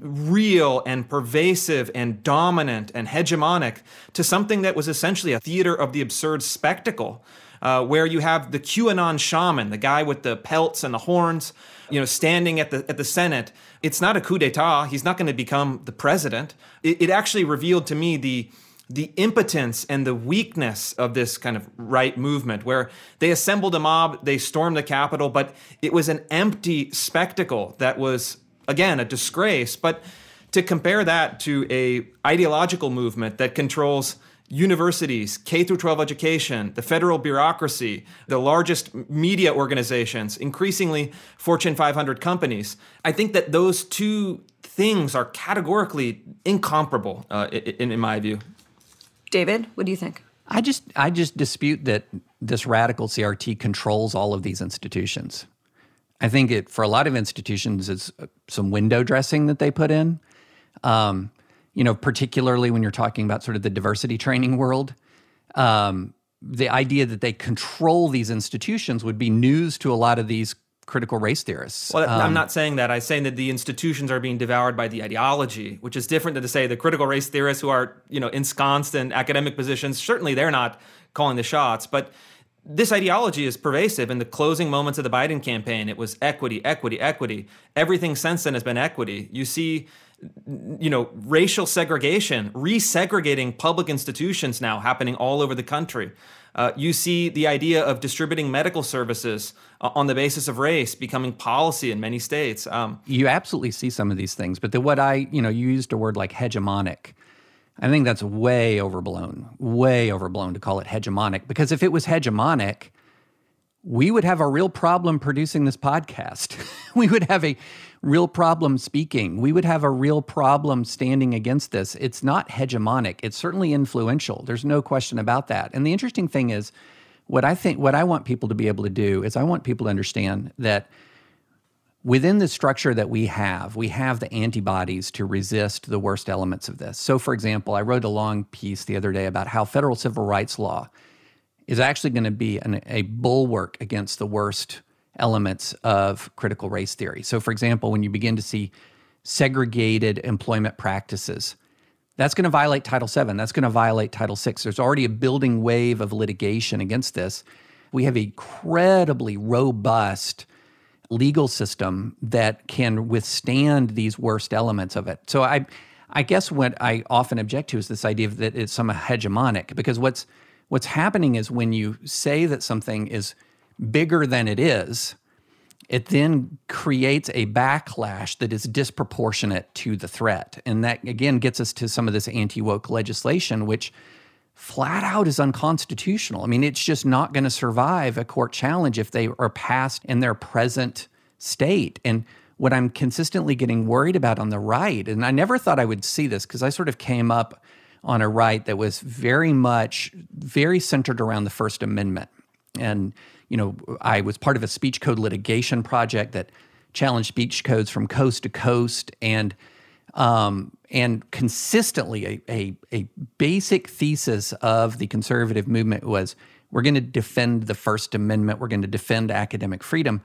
real and pervasive and dominant and hegemonic to something that was essentially a theater of the absurd spectacle. Uh, where you have the QAnon shaman, the guy with the pelts and the horns, you know, standing at the at the Senate. It's not a coup d'état. He's not going to become the president. It, it actually revealed to me the the impotence and the weakness of this kind of right movement, where they assembled a mob, they stormed the Capitol, but it was an empty spectacle that was again a disgrace but to compare that to a ideological movement that controls universities, K through 12 education, the federal bureaucracy, the largest media organizations, increasingly Fortune 500 companies. I think that those two things are categorically incomparable uh, in, in my view. David, what do you think? I just I just dispute that this radical CRT controls all of these institutions. I think it for a lot of institutions it's uh, some window dressing that they put in. Um, you know, particularly when you're talking about sort of the diversity training world. Um, the idea that they control these institutions would be news to a lot of these critical race theorists. Well, um, I'm not saying that. I'm saying that the institutions are being devoured by the ideology, which is different than to say the critical race theorists who are, you know, ensconced in academic positions. Certainly, they're not calling the shots, but this ideology is pervasive in the closing moments of the Biden campaign. It was equity, equity, equity. Everything since then has been equity. You see, you know, racial segregation, resegregating public institutions now happening all over the country. Uh, you see the idea of distributing medical services uh, on the basis of race becoming policy in many states. Um, you absolutely see some of these things, but the, what I, you know, you used a word like hegemonic. I think that's way overblown, way overblown to call it hegemonic. Because if it was hegemonic, we would have a real problem producing this podcast. *laughs* we would have a real problem speaking. We would have a real problem standing against this. It's not hegemonic. It's certainly influential. There's no question about that. And the interesting thing is, what I think, what I want people to be able to do is I want people to understand that within the structure that we have, we have the antibodies to resist the worst elements of this. So, for example, I wrote a long piece the other day about how federal civil rights law is actually going to be an, a bulwark against the worst elements of critical race theory. So, for example, when you begin to see segregated employment practices, that's going to violate Title VII. That's going to violate Title VI. There's already a building wave of litigation against this. We have incredibly robust legal system that can withstand these worst elements of it. So I I guess what I often object to is this idea that it's some hegemonic because what's what's happening is when you say that something is bigger than it is, it then creates a backlash that is disproportionate to the threat. And that again gets us to some of this anti-woke legislation which flat out is unconstitutional. I mean, it's just not going to survive a court challenge if they are passed in their present state. And what I'm consistently getting worried about on the right, and I never thought I would see this because I sort of came up on a right that was very much very centered around the First Amendment. And, you know, I was part of a speech code litigation project that challenged speech codes from coast to coast and um, and consistently a, a, a basic thesis of the conservative movement was we're going to defend the First Amendment, we're going to defend academic freedom.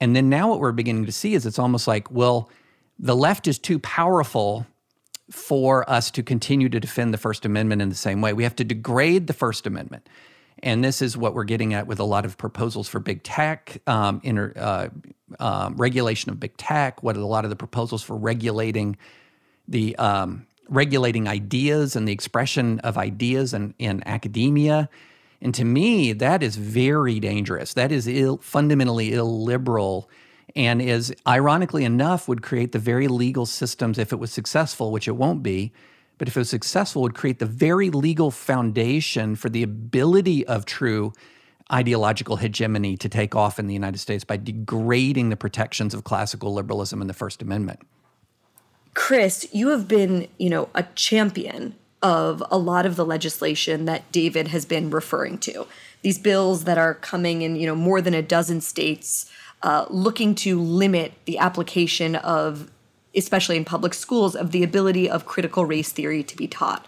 And then now what we're beginning to see is it's almost like, well, the left is too powerful for us to continue to defend the First Amendment in the same way. We have to degrade the First Amendment. And this is what we're getting at with a lot of proposals for big tech, um, inter, uh, um, regulation of big tech. What are a lot of the proposals for regulating the um, regulating ideas and the expression of ideas in, in academia? And to me, that is very dangerous. That is Ill, fundamentally illiberal and is ironically enough would create the very legal systems if it was successful, which it won't be, but if it was successful, would create the very legal foundation for the ability of true ideological hegemony to take off in the United States by degrading the protections of classical liberalism and the First Amendment. Chris, you have been, you know, a champion of a lot of the legislation that David has been referring to. These bills that are coming in, you know, more than a dozen states, uh, looking to limit the application of especially in public schools, of the ability of critical race theory to be taught.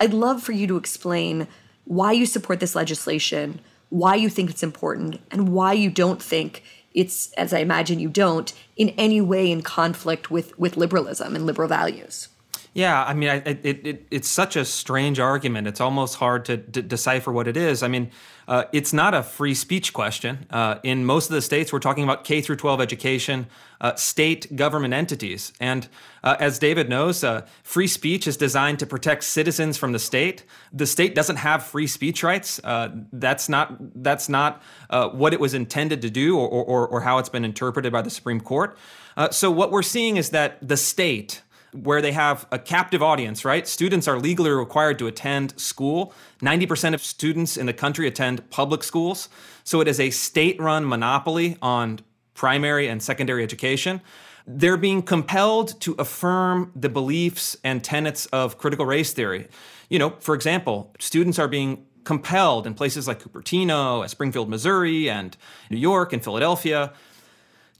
I'd love for you to explain why you support this legislation, why you think it's important, and why you don't think it's, as I imagine you don't, in any way in conflict with, with liberalism and liberal values. Yeah, I mean, I, it, it, it's such a strange argument. It's almost hard to d- decipher what it is. I mean, uh, it's not a free speech question. Uh, in most of the states, we're talking about K through 12 education, uh, state government entities, and uh, as David knows, uh, free speech is designed to protect citizens from the state. The state doesn't have free speech rights. Uh, that's not that's not what it was intended to do, or, or, or, how it's been interpreted by the Supreme Court. so what we're seeing is that the state where they have a captive audience, right? Students are legally required to attend school. 90% of students in the country attend public schools. So it is a state run monopoly on primary and secondary education. They're being compelled to affirm the beliefs and tenets of critical race theory. You know, for example, students are being compelled in places like Cupertino, uh, Springfield, Missouri, and New York and Philadelphia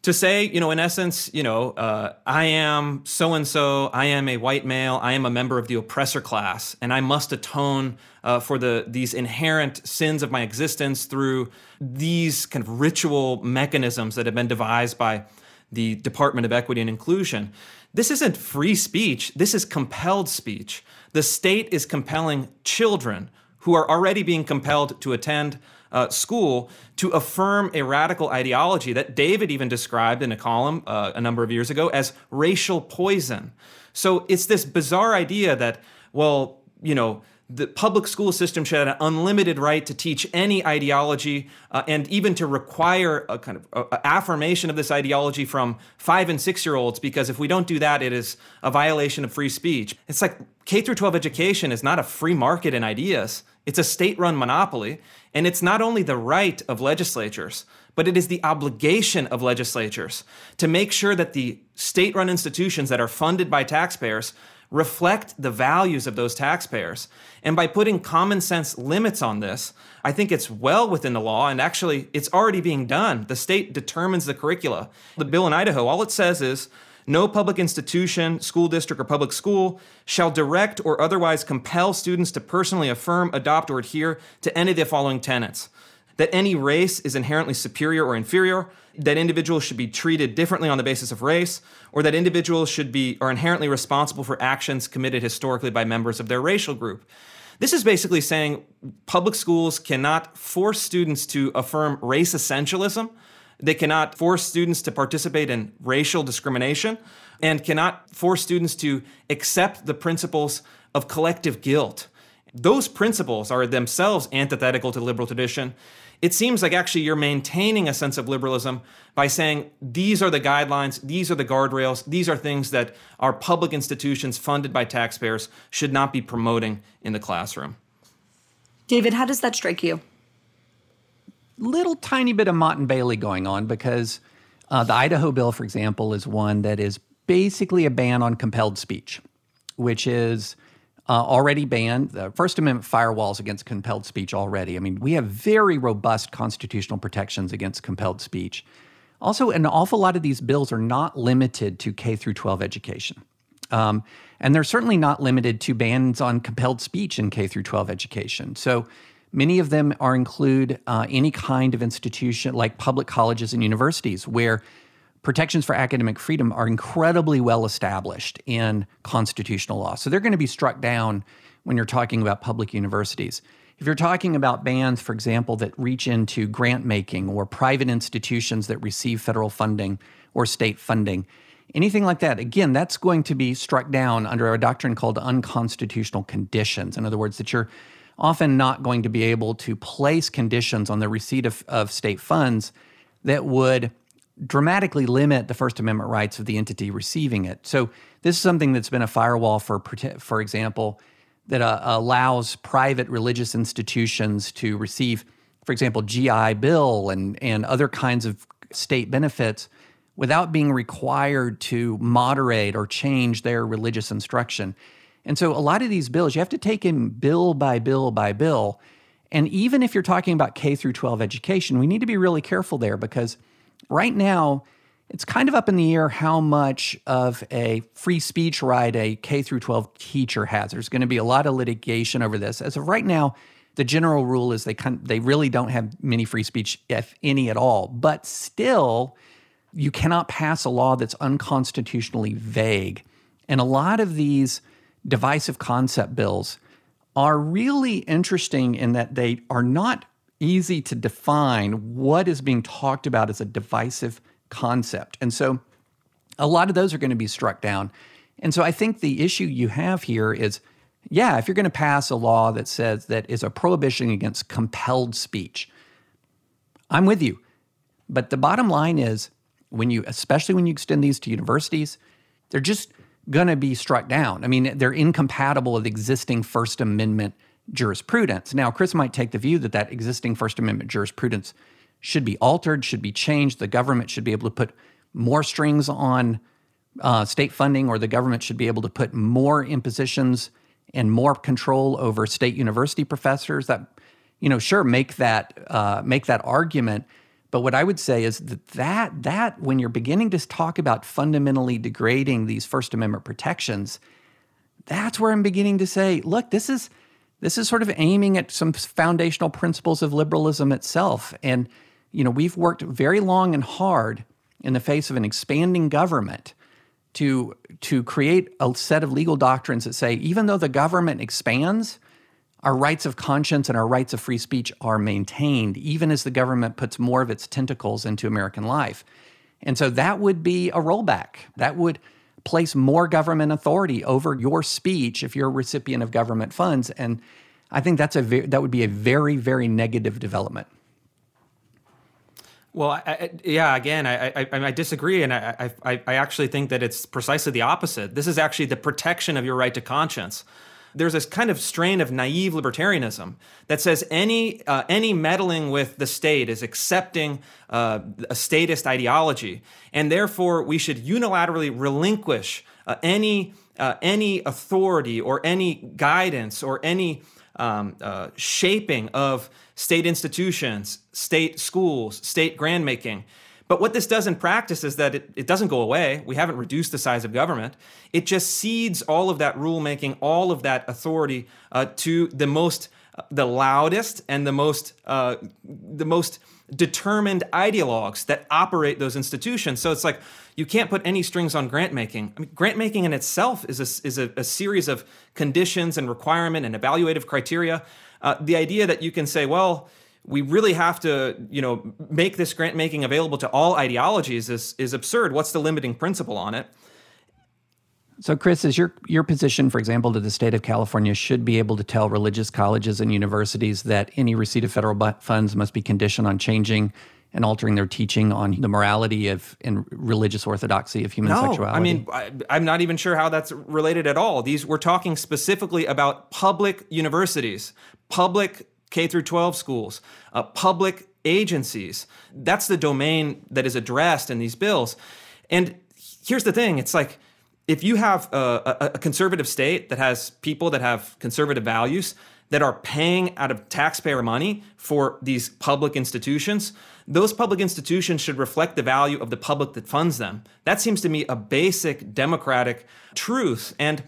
to say, you know, in essence, you know, uh, I am so and so, I am a white male, I am a member of the oppressor class, and I must atone uh, for the these inherent sins of my existence through these kind of ritual mechanisms that have been devised by the Department of Equity and Inclusion. This isn't free speech. This is compelled speech. The state is compelling children who are already being compelled to attend uh, school to affirm a radical ideology that David even described in a column uh, a number of years ago as racial poison. So it's this bizarre idea that, well, you know, the public school system should have an unlimited right to teach any ideology uh, and even to require a kind of a, affirmation of this ideology from five and six year olds because if we don't do that it is a violation of free speech it's like k through 12 education is not a free market in ideas it's a state run monopoly. And it's not only the right of legislatures, but it is the obligation of legislatures to make sure that the state run institutions that are funded by taxpayers reflect the values of those taxpayers. And by putting common sense limits on this, I think it's well within the law, and actually, it's already being done. The state determines the curricula. The bill in Idaho, all it says is no public institution, school district, or public school shall direct or otherwise compel students to personally affirm, adopt, or adhere to any of the following tenets that any race is inherently superior or inferior, that individuals should be treated differently on the basis of race, or that individuals should be are inherently responsible for actions committed historically by members of their racial group. This is basically saying public schools cannot force students to affirm race essentialism they cannot force students to participate in racial discrimination and cannot force students to accept the principles of collective guilt. Those principles are themselves antithetical to liberal tradition. It seems like actually you're maintaining a sense of liberalism by saying these are the guidelines, these are the guardrails, these are things that our public institutions funded by taxpayers should not be promoting in the classroom. David, how does that strike you? Little tiny bit of Motte and Bailey going on because uh, the Idaho bill, for example, is one that is basically a ban on compelled speech, which is uh, already banned. The First Amendment firewalls against compelled speech already. I mean, we have very robust constitutional protections against compelled speech. Also, an awful lot of these bills are not limited to K through 12 education. Um, and they're certainly not limited to bans on compelled speech in K through 12 education. So many of them are include uh, any kind of institution like public colleges and universities where protections for academic freedom are incredibly well established in constitutional law. So they're going to be struck down when you're talking about public universities. If you're talking about bans, for example, that reach into grant making or private institutions that receive federal funding or state funding, anything like that, again, that's going to be struck down under a doctrine called unconstitutional conditions. In other words, that you're often not going to be able to place conditions on the receipt of, of state funds that would dramatically limit the First Amendment rights of the entity receiving it. So this is something that's been a firewall for, for example, that uh, allows private religious institutions to receive, for example, GI Bill and, and other kinds of state benefits without being required to moderate or change their religious instruction. And so a lot of these bills, you have to take in bill by bill by bill. And even if you're talking about K through 12 education, we need to be really careful there because right now, it's kind of up in the air how much of a free speech right a K through 12 teacher has. There's going to be a lot of litigation over this. As of right now, the general rule is they kind they really don't have many free speech if any at all. But still, you cannot pass a law that's unconstitutionally vague. And a lot of these divisive concept bills are really interesting in that they are not easy to define what is being talked about as a divisive concept. And so a lot of those are going to be struck down. And so I think the issue you have here is yeah, if you're going to pass a law that says that is a prohibition against compelled speech, I'm with you. But the bottom line is when you, especially when you extend these to universities, they're just going to be struck down. I mean, they're incompatible with existing First Amendment jurisprudence. Now, Chris might take the view that that existing First Amendment jurisprudence should be altered, should be changed. The government should be able to put more strings on uh, state funding, or the government should be able to put more impositions and more control over state university professors. That, you know, sure, make that uh, make that argument. But what I would say is that, that that when you're beginning to talk about fundamentally degrading these First Amendment protections, that's where I'm beginning to say, look, this is this is sort of aiming at some foundational principles of liberalism itself. And you know, we've worked very long and hard in the face of an expanding government to to create a set of legal doctrines that say even though the government expands, our rights of conscience and our rights of free speech are maintained even as the government puts more of its tentacles into American life. And so that would be a rollback. That would place more government authority over your speech if you're a recipient of government funds and I think that's a ve- that would be a very very negative development. Well, I, I, yeah. Again, I, I, I disagree, and I, I, I actually think that it's precisely the opposite. This is actually the protection of your right to conscience. There's this kind of strain of naive libertarianism that says any uh, any meddling with the state is accepting uh, a statist ideology, and therefore we should unilaterally relinquish uh, any uh, any authority or any guidance or any um, uh, shaping of state institutions, state schools, state grantmaking. But what this does in practice is that it, it doesn't go away. We haven't reduced the size of government. It just cedes all of that rulemaking, all of that authority uh, to the most, uh, the loudest and the most, uh, the most determined ideologues that operate those institutions. So it's like you can't put any strings on grant making. I mean, grant making in itself is a, is a, a series of conditions and requirement and evaluative criteria. Uh, the idea that you can say, well, we really have to, you know, make this grant making available to all ideologies is is absurd. What's the limiting principle on it? So, Chris, is your your position, for example, that the state of California should be able to tell religious colleges and universities that any receipt of federal funds must be conditioned on changing and altering their teaching on the morality of and religious orthodoxy of human no, sexuality? I mean, I, am not even sure how that's related at all. These we're talking specifically about public universities, public K through 12 schools, uh, public agencies. That's the domain that is addressed in these bills. And here's the thing it's like if you have a, a, a conservative state that has people that have conservative values that are paying out of taxpayer money for these public institutions, those public institutions should reflect the value of the public that funds them. That seems to me a basic democratic truth. And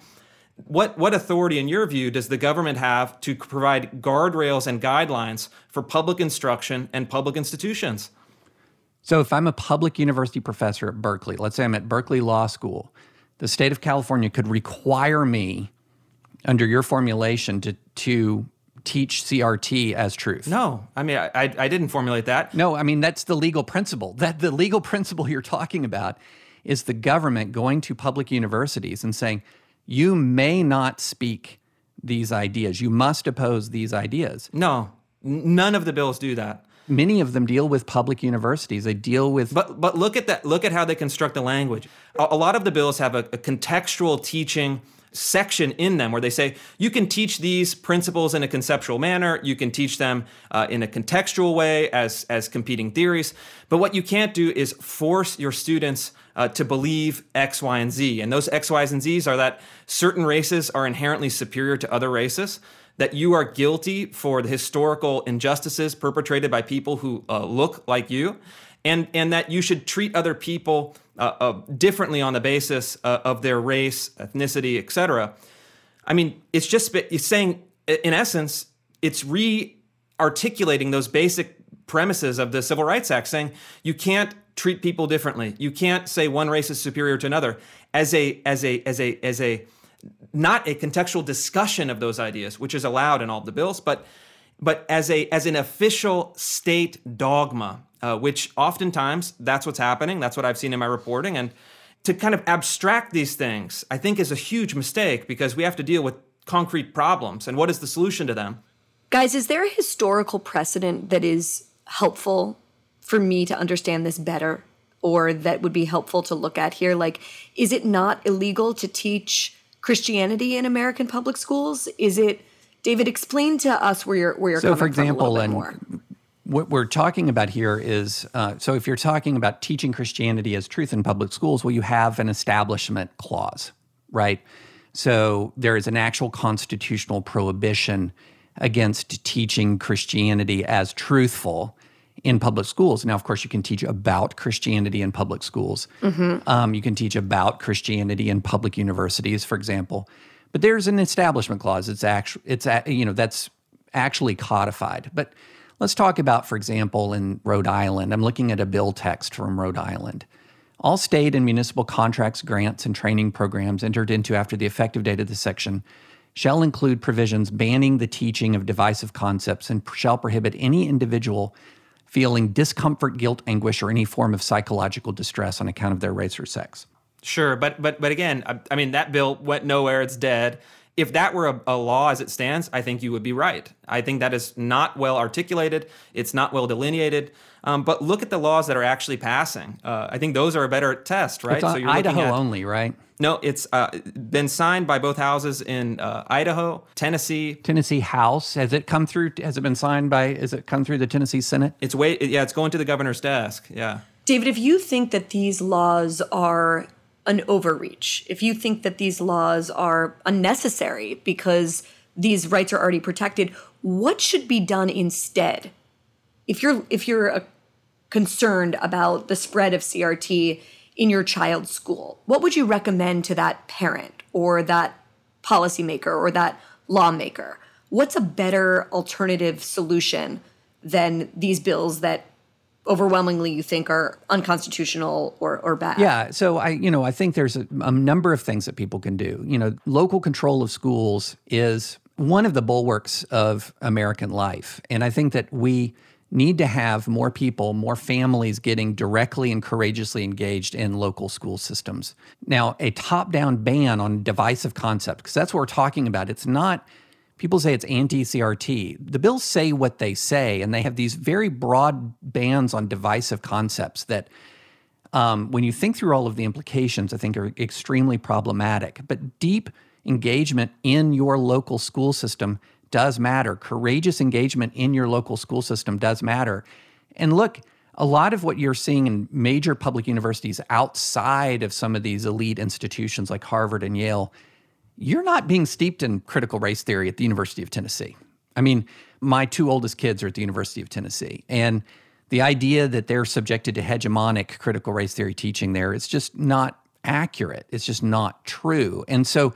what, what authority, in your view, does the government have to provide guardrails and guidelines for public instruction and public institutions? So, if I'm a public university professor at Berkeley, let's say I'm at Berkeley Law School, the state of California could require me, under your formulation, to, to teach CRT as truth. No, I mean, I, I didn't formulate that. No, I mean, that's the legal principle. That the legal *laughs* principle you're talking about is the government going to public universities and saying, you may not speak these ideas. You must oppose these ideas. No, none of the bills do that. Many of them deal with public universities. They deal with. But but look at that. Look at how they construct the language. A, a lot of the bills have a, a contextual teaching section in them where they say you can teach these principles in a conceptual manner you can teach them uh, in a contextual way as as competing theories but what you can't do is force your students uh, to believe X, Y, and Z. And those X, Y's, and Z's are that certain races are inherently superior to other races, that you are guilty for the historical injustices perpetrated by people who uh, look like you, and, and that you should treat other people uh, uh differently on the basis uh, of their race, ethnicity, etc. I mean, it's just it's saying, in essence, it's re articulating those basic premises of the Civil Rights Act, saying you can't treat people differently. You can't say one race is superior to another as a as a as a as a not a contextual discussion of those ideas, which is allowed in all the bills, but but as a as an official state dogma, uh, which oftentimes that's what's happening. That's what I've seen in my reporting, and to kind of abstract these things, I think is a huge mistake because we have to deal with concrete problems. And what is the solution to them? Guys, is there a historical precedent that is helpful for me to understand this better or that would be helpful to look at here? Like, is it not illegal to teach Christianity in American public schools? Is it, David, explain to us where you're, where you're so coming for example, from and what we're talking about here is uh, so if you're talking about teaching Christianity as truth in public schools, well, you have an establishment clause, right? So there is an actual constitutional prohibition against teaching Christianity as truthful in public schools. Now, of course, you can teach about Christianity in public schools. Mm-hmm. Um, you can teach about Christianity in public universities, for example. But there's an establishment clause. It's actually it's you know that's actually codified. But let's talk about, for example, in Rhode Island. I'm looking at a bill text from Rhode Island. All state and municipal contracts, grants, and training programs entered into after the effective date of this section shall include provisions banning the teaching of divisive concepts and shall prohibit any individual feeling discomfort, guilt, anguish, or any form of psychological distress on account of their race or sex. Sure, but but but again, I, I mean that bill went nowhere. It's dead. If that were a, a, law as it stands, I think you would be right. I think that is not well articulated. It's not well delineated. Um, but look at the laws that are actually passing. Uh, I think those are a better test, right? It's so you're Idaho at, only, right? No, it's uh, been signed by both houses in uh, Idaho, Tennessee. Tennessee House has it come through? Has it been signed by? Has it come through the Tennessee Senate? It's way. Yeah, it's going to the governor's desk. Yeah. David, if you think that these laws are an overreach, if you think that these laws are unnecessary because these rights are already protected, what should be done instead? If you're if you're uh, concerned about the spread of CRT in your child's school, what would you recommend to that parent or that policymaker or that lawmaker? What's a better alternative solution than these bills that overwhelmingly you think are unconstitutional or, or bad? Yeah. So I, you know, I think there's a, a number of things that people can do. You know, local control of schools is one of the bulwarks of American life. And I think that we need to have more people, more families getting directly and courageously engaged in local school systems. Now, a top down ban on divisive concepts, because that's what we're talking about. It's not, people say it's anti CRT. The bills say what they say, and they have these very broad bans on divisive concepts that. Um, when you think through all of the implications, I think are extremely problematic. But deep engagement in your local school system does matter. Courageous engagement in your local school system does matter. And look, a lot of what you're seeing in major public universities outside of some of these elite institutions like Harvard and Yale, you're not being steeped in critical race theory at the University of Tennessee. I mean, my two oldest kids are at the University of Tennessee. And the idea that they're subjected to hegemonic critical race theory teaching there is just not accurate. It's just not true. And so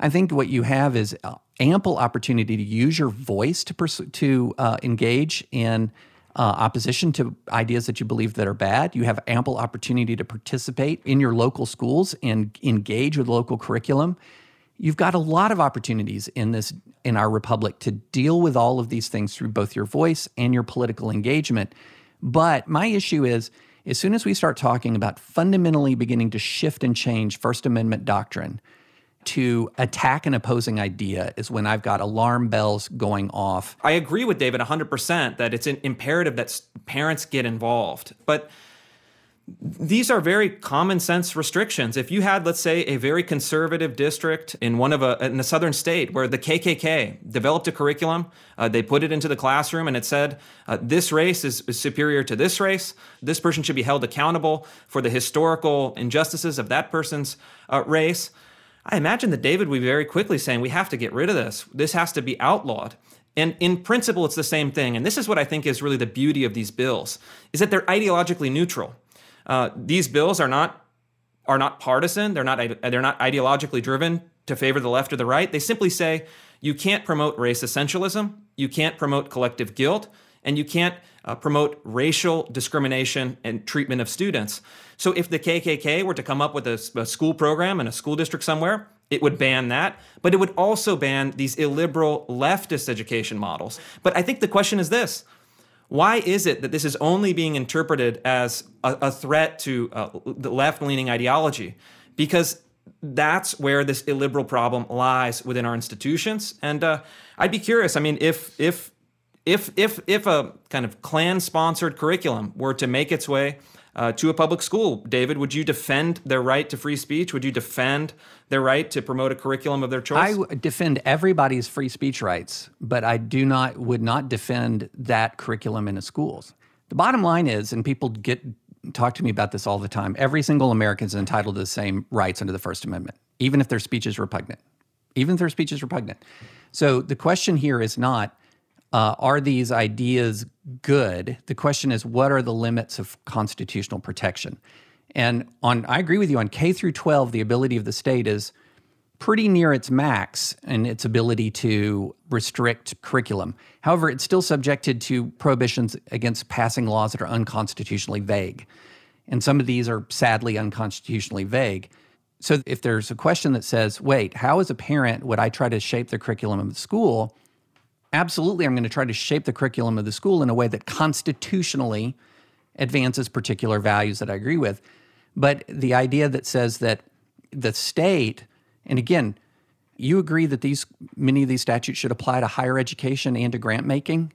I think what you have is uh, ample opportunity to use your voice to pursue, to uh, engage in uh, opposition to ideas that you believe that are bad. You have ample opportunity to participate in your local schools and engage with local curriculum. You've got a lot of opportunities in this in our republic to deal with all of these things through both your voice and your political engagement. But my issue is as soon as we start talking about fundamentally beginning to shift and change First Amendment doctrine to attack an opposing idea is when I've got alarm bells going off. I agree with David 100% that it's imperative that parents get involved. But these are very common sense restrictions. If you had, let's say, a very conservative district in one of a in a southern state where the KKK developed a curriculum, uh, they put it into the classroom, and it said uh, this race is, is superior to this race. This person should be held accountable for the historical injustices of that person's uh, race. I imagine that David would be very quickly saying, "We have to get rid of this. This has to be outlawed." And in principle, it's the same thing. And this is what I think is really the beauty of these bills: is that they're ideologically neutral. Uh, these bills are not are not partisan. They're not they're not ideologically driven to favor the left or the right. They simply say you can't promote race essentialism, you can't promote collective guilt, and you can't uh, promote racial discrimination and treatment of students. So if the KKK were to come up with a, a school program in a school district somewhere, it would ban that, but it would also ban these illiberal leftist education models. But I think the question is this why is it that this is only being interpreted as a, a threat to uh, the left leaning ideology? Because that's where this illiberal problem lies within our institutions. And uh, I'd be curious. I mean, if if if if if a kind of Klan sponsored curriculum were to make its way uh, to a public school. David, would you defend their right to free speech? Would you defend their right to promote a curriculum of their choice? I defend everybody's free speech rights, but I do not would not defend that curriculum in the schools. The bottom line is, and people get talk to me about this all the time. Every single American is entitled to the same rights under the First Amendment, even if their speech is repugnant. Even if their speech is repugnant. So the question here is not uh, are these ideas good? The question is, what are the limits of constitutional protection? And on, I agree with you on K through 12, the ability of the state is pretty near its max in its ability to restrict curriculum. However, it's still subjected to prohibitions against passing laws that are unconstitutionally vague. And some of these are sadly unconstitutionally vague. So if there's a question that says, wait, how as a parent would I try to shape the curriculum of the school? Absolutely, I'm going to try to shape the curriculum of the school in a way that constitutionally advances particular values that I agree with. But the idea that says that the state, and again, you agree that these many of these statutes should apply to higher education and to grant making?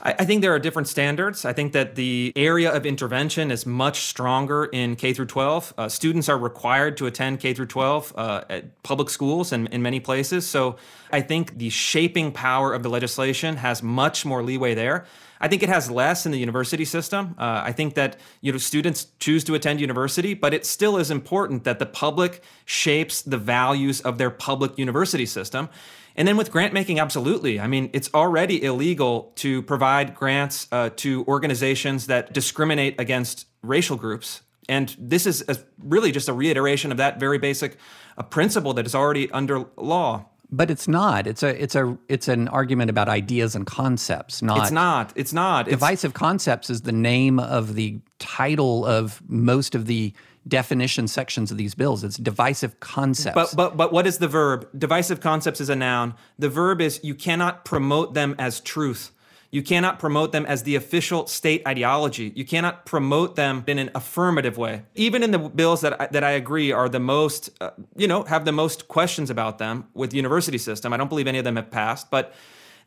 I, think there are different standards. I think that the area of intervention is much stronger in K through 12. Uh, students are required to attend K through 12 uh, at public schools and in many places. So I think the shaping power of the legislation has much more leeway there. I think it has less in the university system. Uh, I think that you know students choose to attend university, but it still is important that the public shapes the values of their public university system. And then with grant making, absolutely. I mean, it's already illegal to provide grants uh, to organizations that discriminate against racial groups. And this is a, really just a reiteration of that very basic uh, principle that is already under law. But it's not. It's a it's a it's an argument about ideas and concepts, not It's not. It's not. Divisive it's, concepts is the name of the title of most of the definition sections of these bills. It's divisive concepts. But but but what is the verb? Divisive concepts is a noun. The verb is you cannot promote them as truth. You cannot promote them as the official state ideology. You cannot promote them in an affirmative way. Even in the bills that I, that I agree are the most, uh, you know, have the most questions about them with the university system. I don't believe any of them have passed, but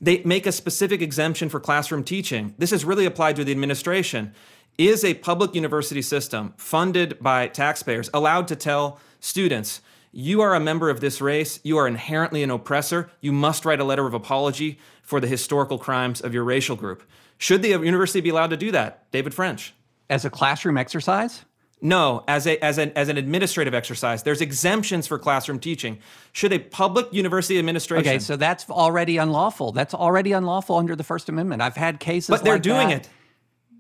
they make a specific exemption for classroom teaching. This is really applied to the administration is a public university system funded by taxpayers allowed to tell students you are a member of this race. You are inherently an oppressor. You must write a letter of apology for the historical crimes of your racial group. Should the university be allowed to do that? David French. As a classroom exercise? No, as a as an as an administrative exercise. There's exemptions for classroom teaching. Should a public university administration Okay, so that's already unlawful. That's already unlawful under the First Amendment. I've had cases But they're like doing that. it.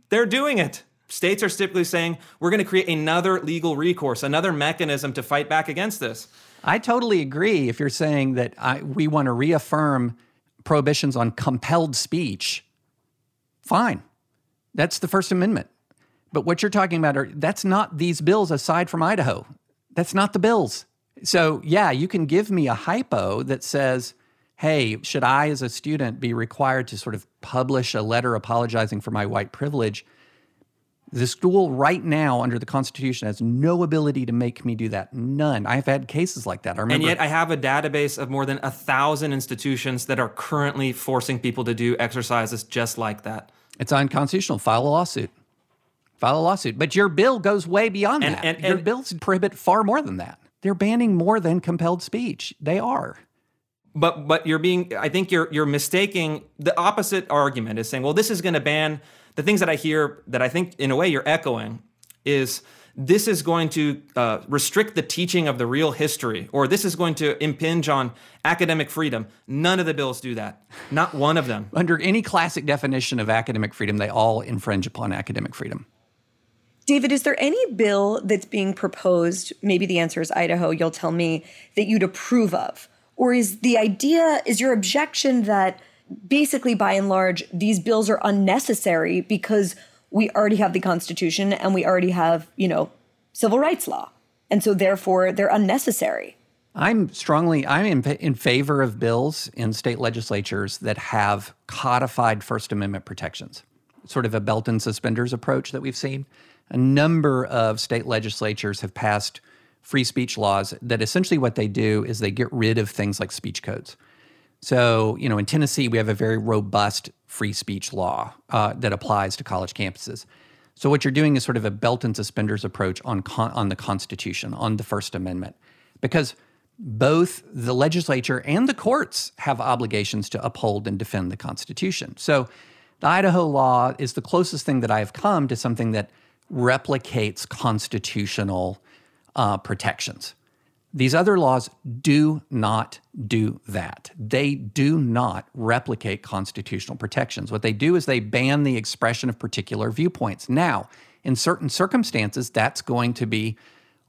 They're doing it. States are typically saying we're going to create another legal recourse, another mechanism to fight back against this. I totally agree if you're saying that I, we want to reaffirm prohibitions on compelled speech. Fine. That's the First Amendment. But what you're talking about are that's not these bills aside from Idaho. That's not the bills. So, yeah, you can give me a hypo that says, hey, should I as a student be required to sort of publish a letter apologizing for my white privilege? The school right now under the Constitution has no ability to make me do that. None. I've had cases like that. I remember And yet I have a database of more than a thousand institutions that are currently forcing people to do exercises just like that. It's unconstitutional. File a lawsuit. File a lawsuit. But your bill goes way beyond And- that. and- your bills prohibit far more than that. They're banning more than compelled speech. They are. But but you're being I think you're you're mistaking the opposite argument is saying, well, this is going to ban the things that I hear that I think in a way you're echoing is this is going to uh, restrict the teaching of the real history, or this is going to impinge on academic freedom. None of the bills do that. Not one of them. *laughs* Under any classic definition of academic freedom, they all infringe upon academic freedom. David, is there any bill that's being proposed? Maybe the answer is Idaho, you'll tell me, that you'd approve of? Or is the idea, is your objection that basically by and large, these bills are unnecessary because we already have the Constitution and we already have, you know, civil rights law. And so therefore they're unnecessary. I'm strongly I'm in, in favor of bills in state legislatures that have codified First Amendment protections, sort of a belt and suspenders approach that we've seen. A number of state legislatures have passed free speech laws that essentially what they do is they get rid of things like speech codes. So, you know, in Tennessee, we have a very robust free speech law uh, that applies to college campuses. So, what you're doing is sort of a belt and suspenders approach on con- on the Constitution, on the First Amendment, because both the legislature and the courts have obligations to uphold and defend the Constitution. So, the Idaho law is the closest thing that I have come to something that replicates constitutional uh, protections. These other laws do not do that. They do not replicate constitutional protections. What they do is they ban the expression of particular viewpoints. Now, in certain circumstances, that's going to be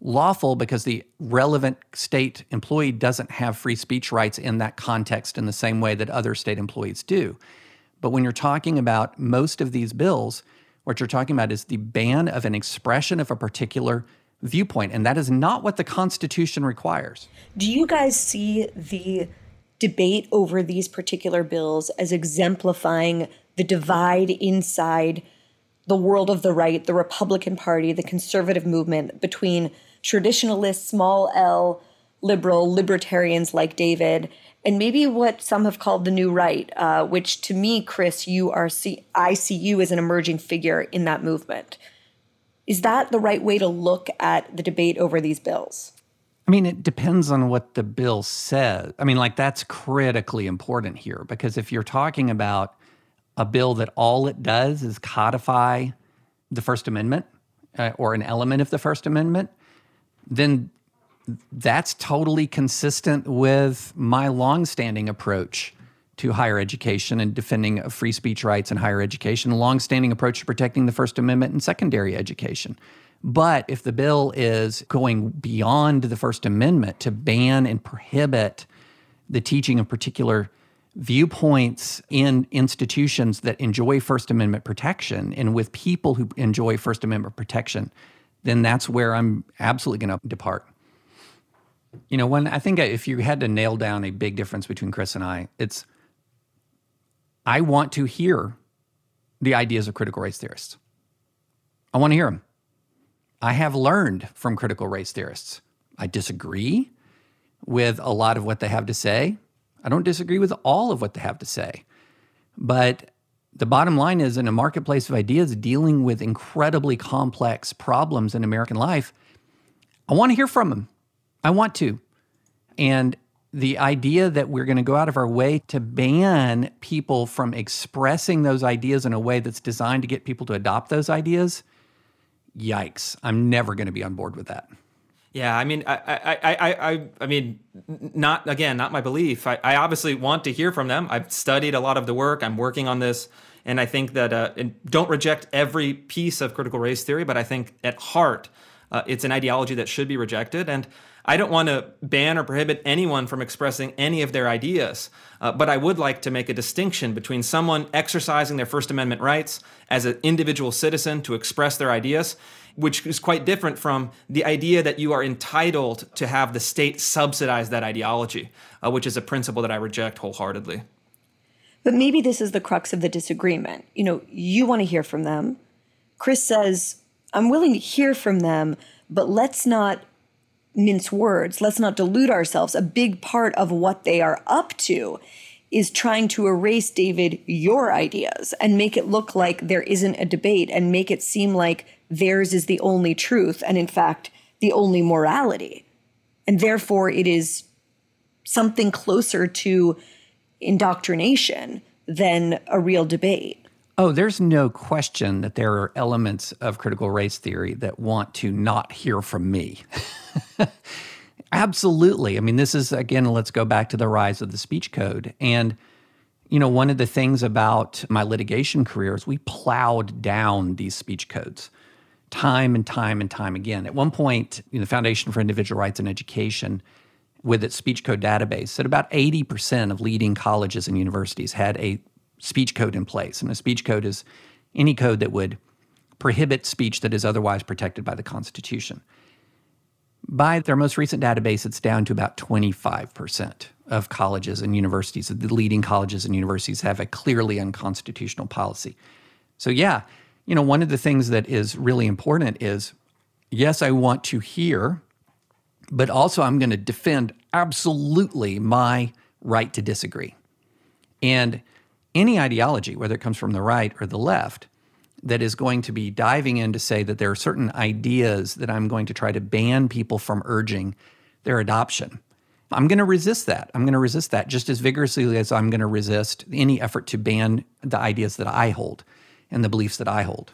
lawful because the relevant state employee doesn't have free speech rights in that context in the same way that other state employees do. But when you're talking about most of these bills, what you're talking about is the ban of an expression of a particular viewpoint. And that is not what the Constitution requires. Do you guys see the debate over these particular bills as exemplifying the divide inside the world of the right, the Republican Party, the conservative movement between traditionalists, small l, liberal, libertarians like David, and maybe what some have called the new right, uh, which to me, Chris, you are see, I see you as an emerging figure in that movement. Is that the right way to look at the debate over these bills? I mean, it depends on what the bill says. I mean, like, that's critically important here because if you're talking about a bill that all it does is codify the First Amendment uh, or an element of the First Amendment, then that's totally consistent with my longstanding approach to higher education and defending of free speech rights in higher education, a longstanding approach to protecting the First Amendment in secondary education. But if the bill is going beyond the First Amendment to ban and prohibit the teaching of particular viewpoints in institutions that enjoy First Amendment protection and with people who enjoy First Amendment protection, then that's where I'm absolutely going to depart. You know, when I think if you had to nail down a big difference between Chris and I, it's I want to hear the ideas of critical race theorists. I want to hear them. I have learned from critical race theorists. I disagree with a lot of what they have to say. I don't disagree with all of what they have to say. But the bottom line is in a marketplace of ideas dealing with incredibly complex problems in American life, I want to hear from them. I want to. And the idea that we're going to go out of our way to ban people from expressing those ideas in a way that's designed to get people to adopt those ideas, yikes. I'm never going to be on board with that. Yeah, I mean, I, I, I, I, I mean, not again, not my belief. I, I obviously want to hear from them. I've studied a lot of the work. I'm working on this, and I think that uh, don't reject every piece of critical race theory, but I think at heart, uh, it's an ideology that should be rejected. And I don't want to ban or prohibit anyone from expressing any of their ideas, uh, but I would like to make a distinction between someone exercising their First Amendment rights as an individual citizen to express their ideas which is quite different from the idea that you are entitled to have the state subsidize that ideology, uh, which is a principle that I reject wholeheartedly. But maybe this is the crux of the disagreement. You know, you want to hear from them. Chris says, I'm willing to hear from them, but let's not mince words. Let's not delude ourselves. A big part of what they are up to is trying to erase, David, your ideas and make it look like there isn't a debate and make it seem like theirs is the only truth and, in fact, the only morality. And therefore, it is something closer to indoctrination than a real debate. Oh, there's no question that there are elements of critical race theory that want to not hear from me. *laughs* Absolutely. I mean, this is, again, let's go back to the rise of the speech code. And, you know, one of the things about my litigation career is we plowed down these speech codes time and time and time again. At one point, you know, the Foundation for Individual Rights and Education, with its speech code database, said about 80% of leading colleges and universities had a speech code in place. And a speech code is any code that would prohibit speech that is otherwise protected by the Constitution. By their most recent database, it's down to about 25% of colleges and universities, the leading colleges and universities have a clearly unconstitutional policy. So, yeah, you know, one of the things that is really important is yes, I want to hear, but also I'm going to defend absolutely my right to disagree. And any ideology, whether it comes from the right or the left, that is going to be diving in to say that there are certain ideas that I'm going to try to ban people from urging their adoption. I'm going to resist that. I'm going to resist that just as vigorously as I'm going to resist any effort to ban the ideas that I hold and the beliefs that I hold.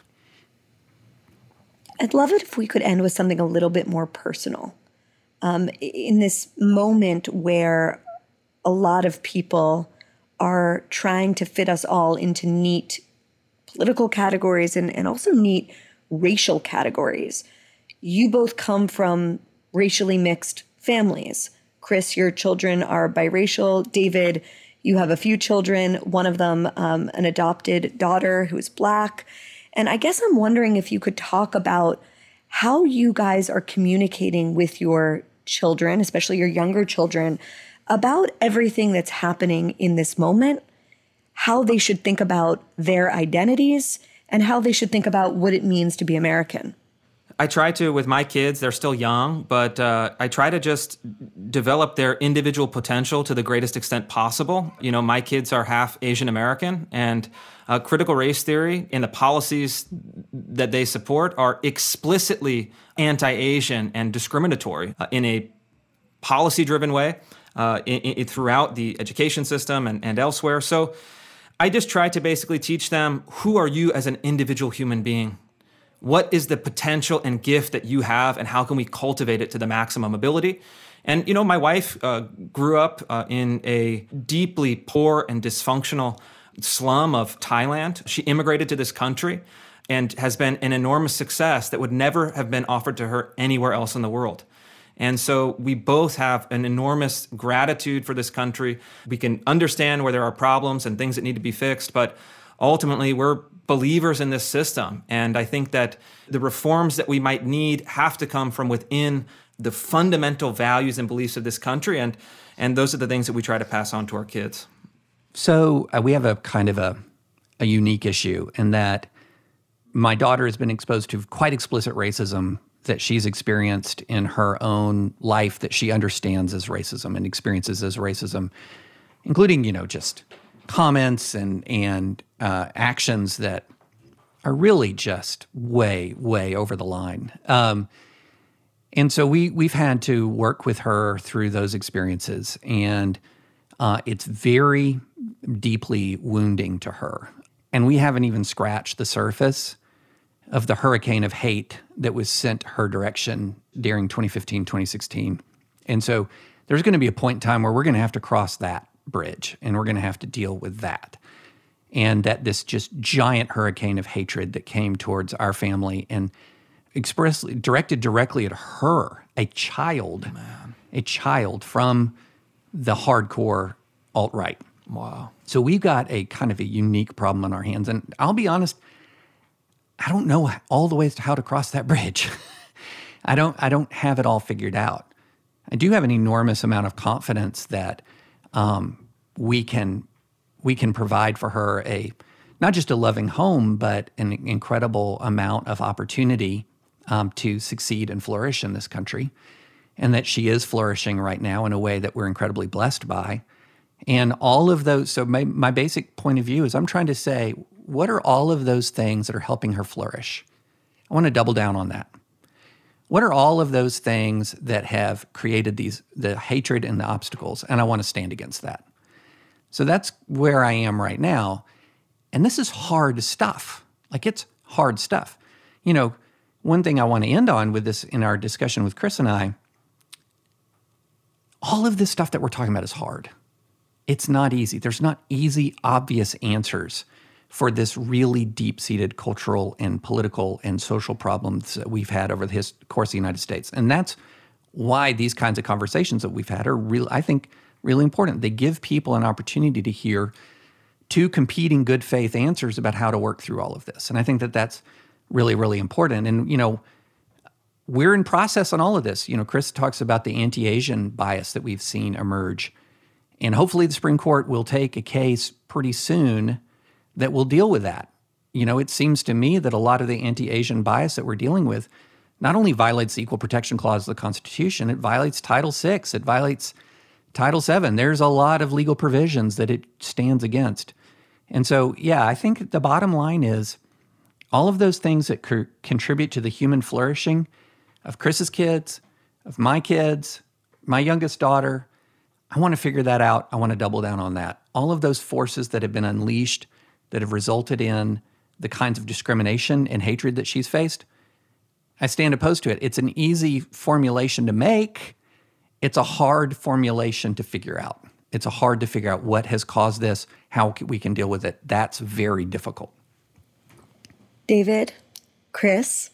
I'd love it if we could end with something a little bit more personal. Um, in this moment where a lot of people are trying to fit us all into neat political categories and, and also neat racial categories. You both come from racially mixed families. Chris, your children are biracial. David, you have a few children, one of them um, an adopted daughter who is black. And I guess I'm wondering if you could talk about how you guys are communicating with your children, especially your younger children, about everything that's happening in this moment, how they should think about their identities, and how they should think about what it means to be American. I try to with my kids. They're still young, but uh, I try to just develop their individual potential to the greatest extent possible. You know, my kids are half Asian American, and uh, critical race theory and the policies that they support are explicitly anti-Asian and discriminatory uh, in a policy-driven way uh, in, in, throughout the education system and, and elsewhere. So. I just try to basically teach them who are you as an individual human being what is the potential and gift that you have, and how can we cultivate it to the maximum ability? And you know, my wife uh, grew up uh, in a deeply poor and dysfunctional slum of Thailand. She immigrated to this country and has been an enormous success that would never have been offered to her anywhere else in the world. And so we both have an enormous gratitude for this country. We can understand where there are problems and things that need to be fixed, but ultimately we're believers in this system. And I think that the reforms that we might need have to come from within the fundamental values and beliefs of this country. And, and those are the things that we try to pass on to our kids. So uh, we have a kind of a, a unique issue in that my daughter has been exposed to quite explicit racism that she's experienced in her own life that she understands as racism and experiences as racism, including, you know, just comments and and uh, actions that are really just way way over the line. Um, And so we we've had to work with her through those experiences, and uh, it's very deeply wounding to her. And we haven't even scratched the surface of the hurricane of hate that was sent her direction during 2015, 2016. And so there's going to be a point in time where we're going to have to cross that bridge and we're going to have to deal with that. And that this just giant hurricane of hatred that came towards our family and expressly directed directly at her, a child, Man. a child from the hardcore alt right. Wow. So we've got a kind of a unique problem on our hands. And I'll be honest, I don't know all the ways to how to cross that bridge. *laughs* I don't I don't have it all figured out. I do have an enormous amount of confidence that um, we can we can provide for her a not just a loving home, but an incredible amount of opportunity um, to succeed and flourish in this country, and that she is flourishing right now in a way that we're incredibly blessed by. And all of those, so my, my basic point of view is I'm trying to say, what are all of those things that are helping her flourish? I want to double down on that. What are all of those things that have created these the hatred and the obstacles? And I want to stand against that. So that's where I am right now. And this is hard stuff. Like it's hard stuff. You know, one thing I want to end on with this in our discussion with Chris and I, all of this stuff that we're talking about is hard. It's not easy. There's not easy, obvious answers for this really deep seated cultural and political and social problems that we've had over the his, course of the United States. And that's why these kinds of conversations that we've had are really, I think, really important. They give people an opportunity to hear two competing good faith answers about how to work through all of this. And I think that that's really, really important. And, you know, we're in process on all of this. You know, Chris talks about the anti Asian bias that we've seen emerge. And hopefully the Supreme Court will take a case pretty soon that will deal with that. You know, it seems to me that a lot of the anti Asian bias that we're dealing with not only violates the Equal Protection Clause of the Constitution, it violates Title VI, it violates Title VII. There's a lot of legal provisions that it stands against. And so, yeah, I think the bottom line is all of those things that co- contribute to the human flourishing of Chris's kids, of my kids, my youngest daughter, I want to figure that out. I want to double down on that. All of those forces that have been unleashed that have resulted in the kinds of discrimination and hatred that she's faced, I stand opposed to it. It's an easy formulation to make. It's a hard formulation to figure out. It's hard to figure out what has caused this, how we can deal with it. That's very difficult. David, Chris,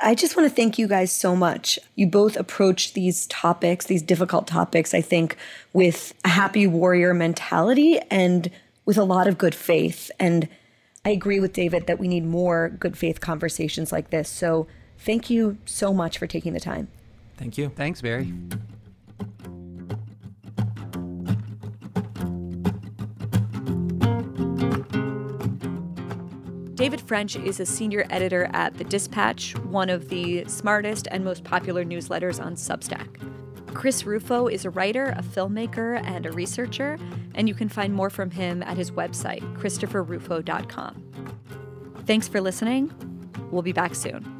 I just want to thank you guys so much. You both approach these topics, these difficult topics, I think, with a happy warrior mentality and with a lot of good faith. And I agree with David that we need more good faith conversations like this. So thank you so much for taking the time. Thank you. Thanks, Bari. David French is a senior editor at The Dispatch, one of the smartest and most popular newsletters on Substack. Chris Rufo is a writer, a filmmaker, and a researcher, and you can find more from him at his website, christopherrufo.com. Thanks for listening. We'll be back soon.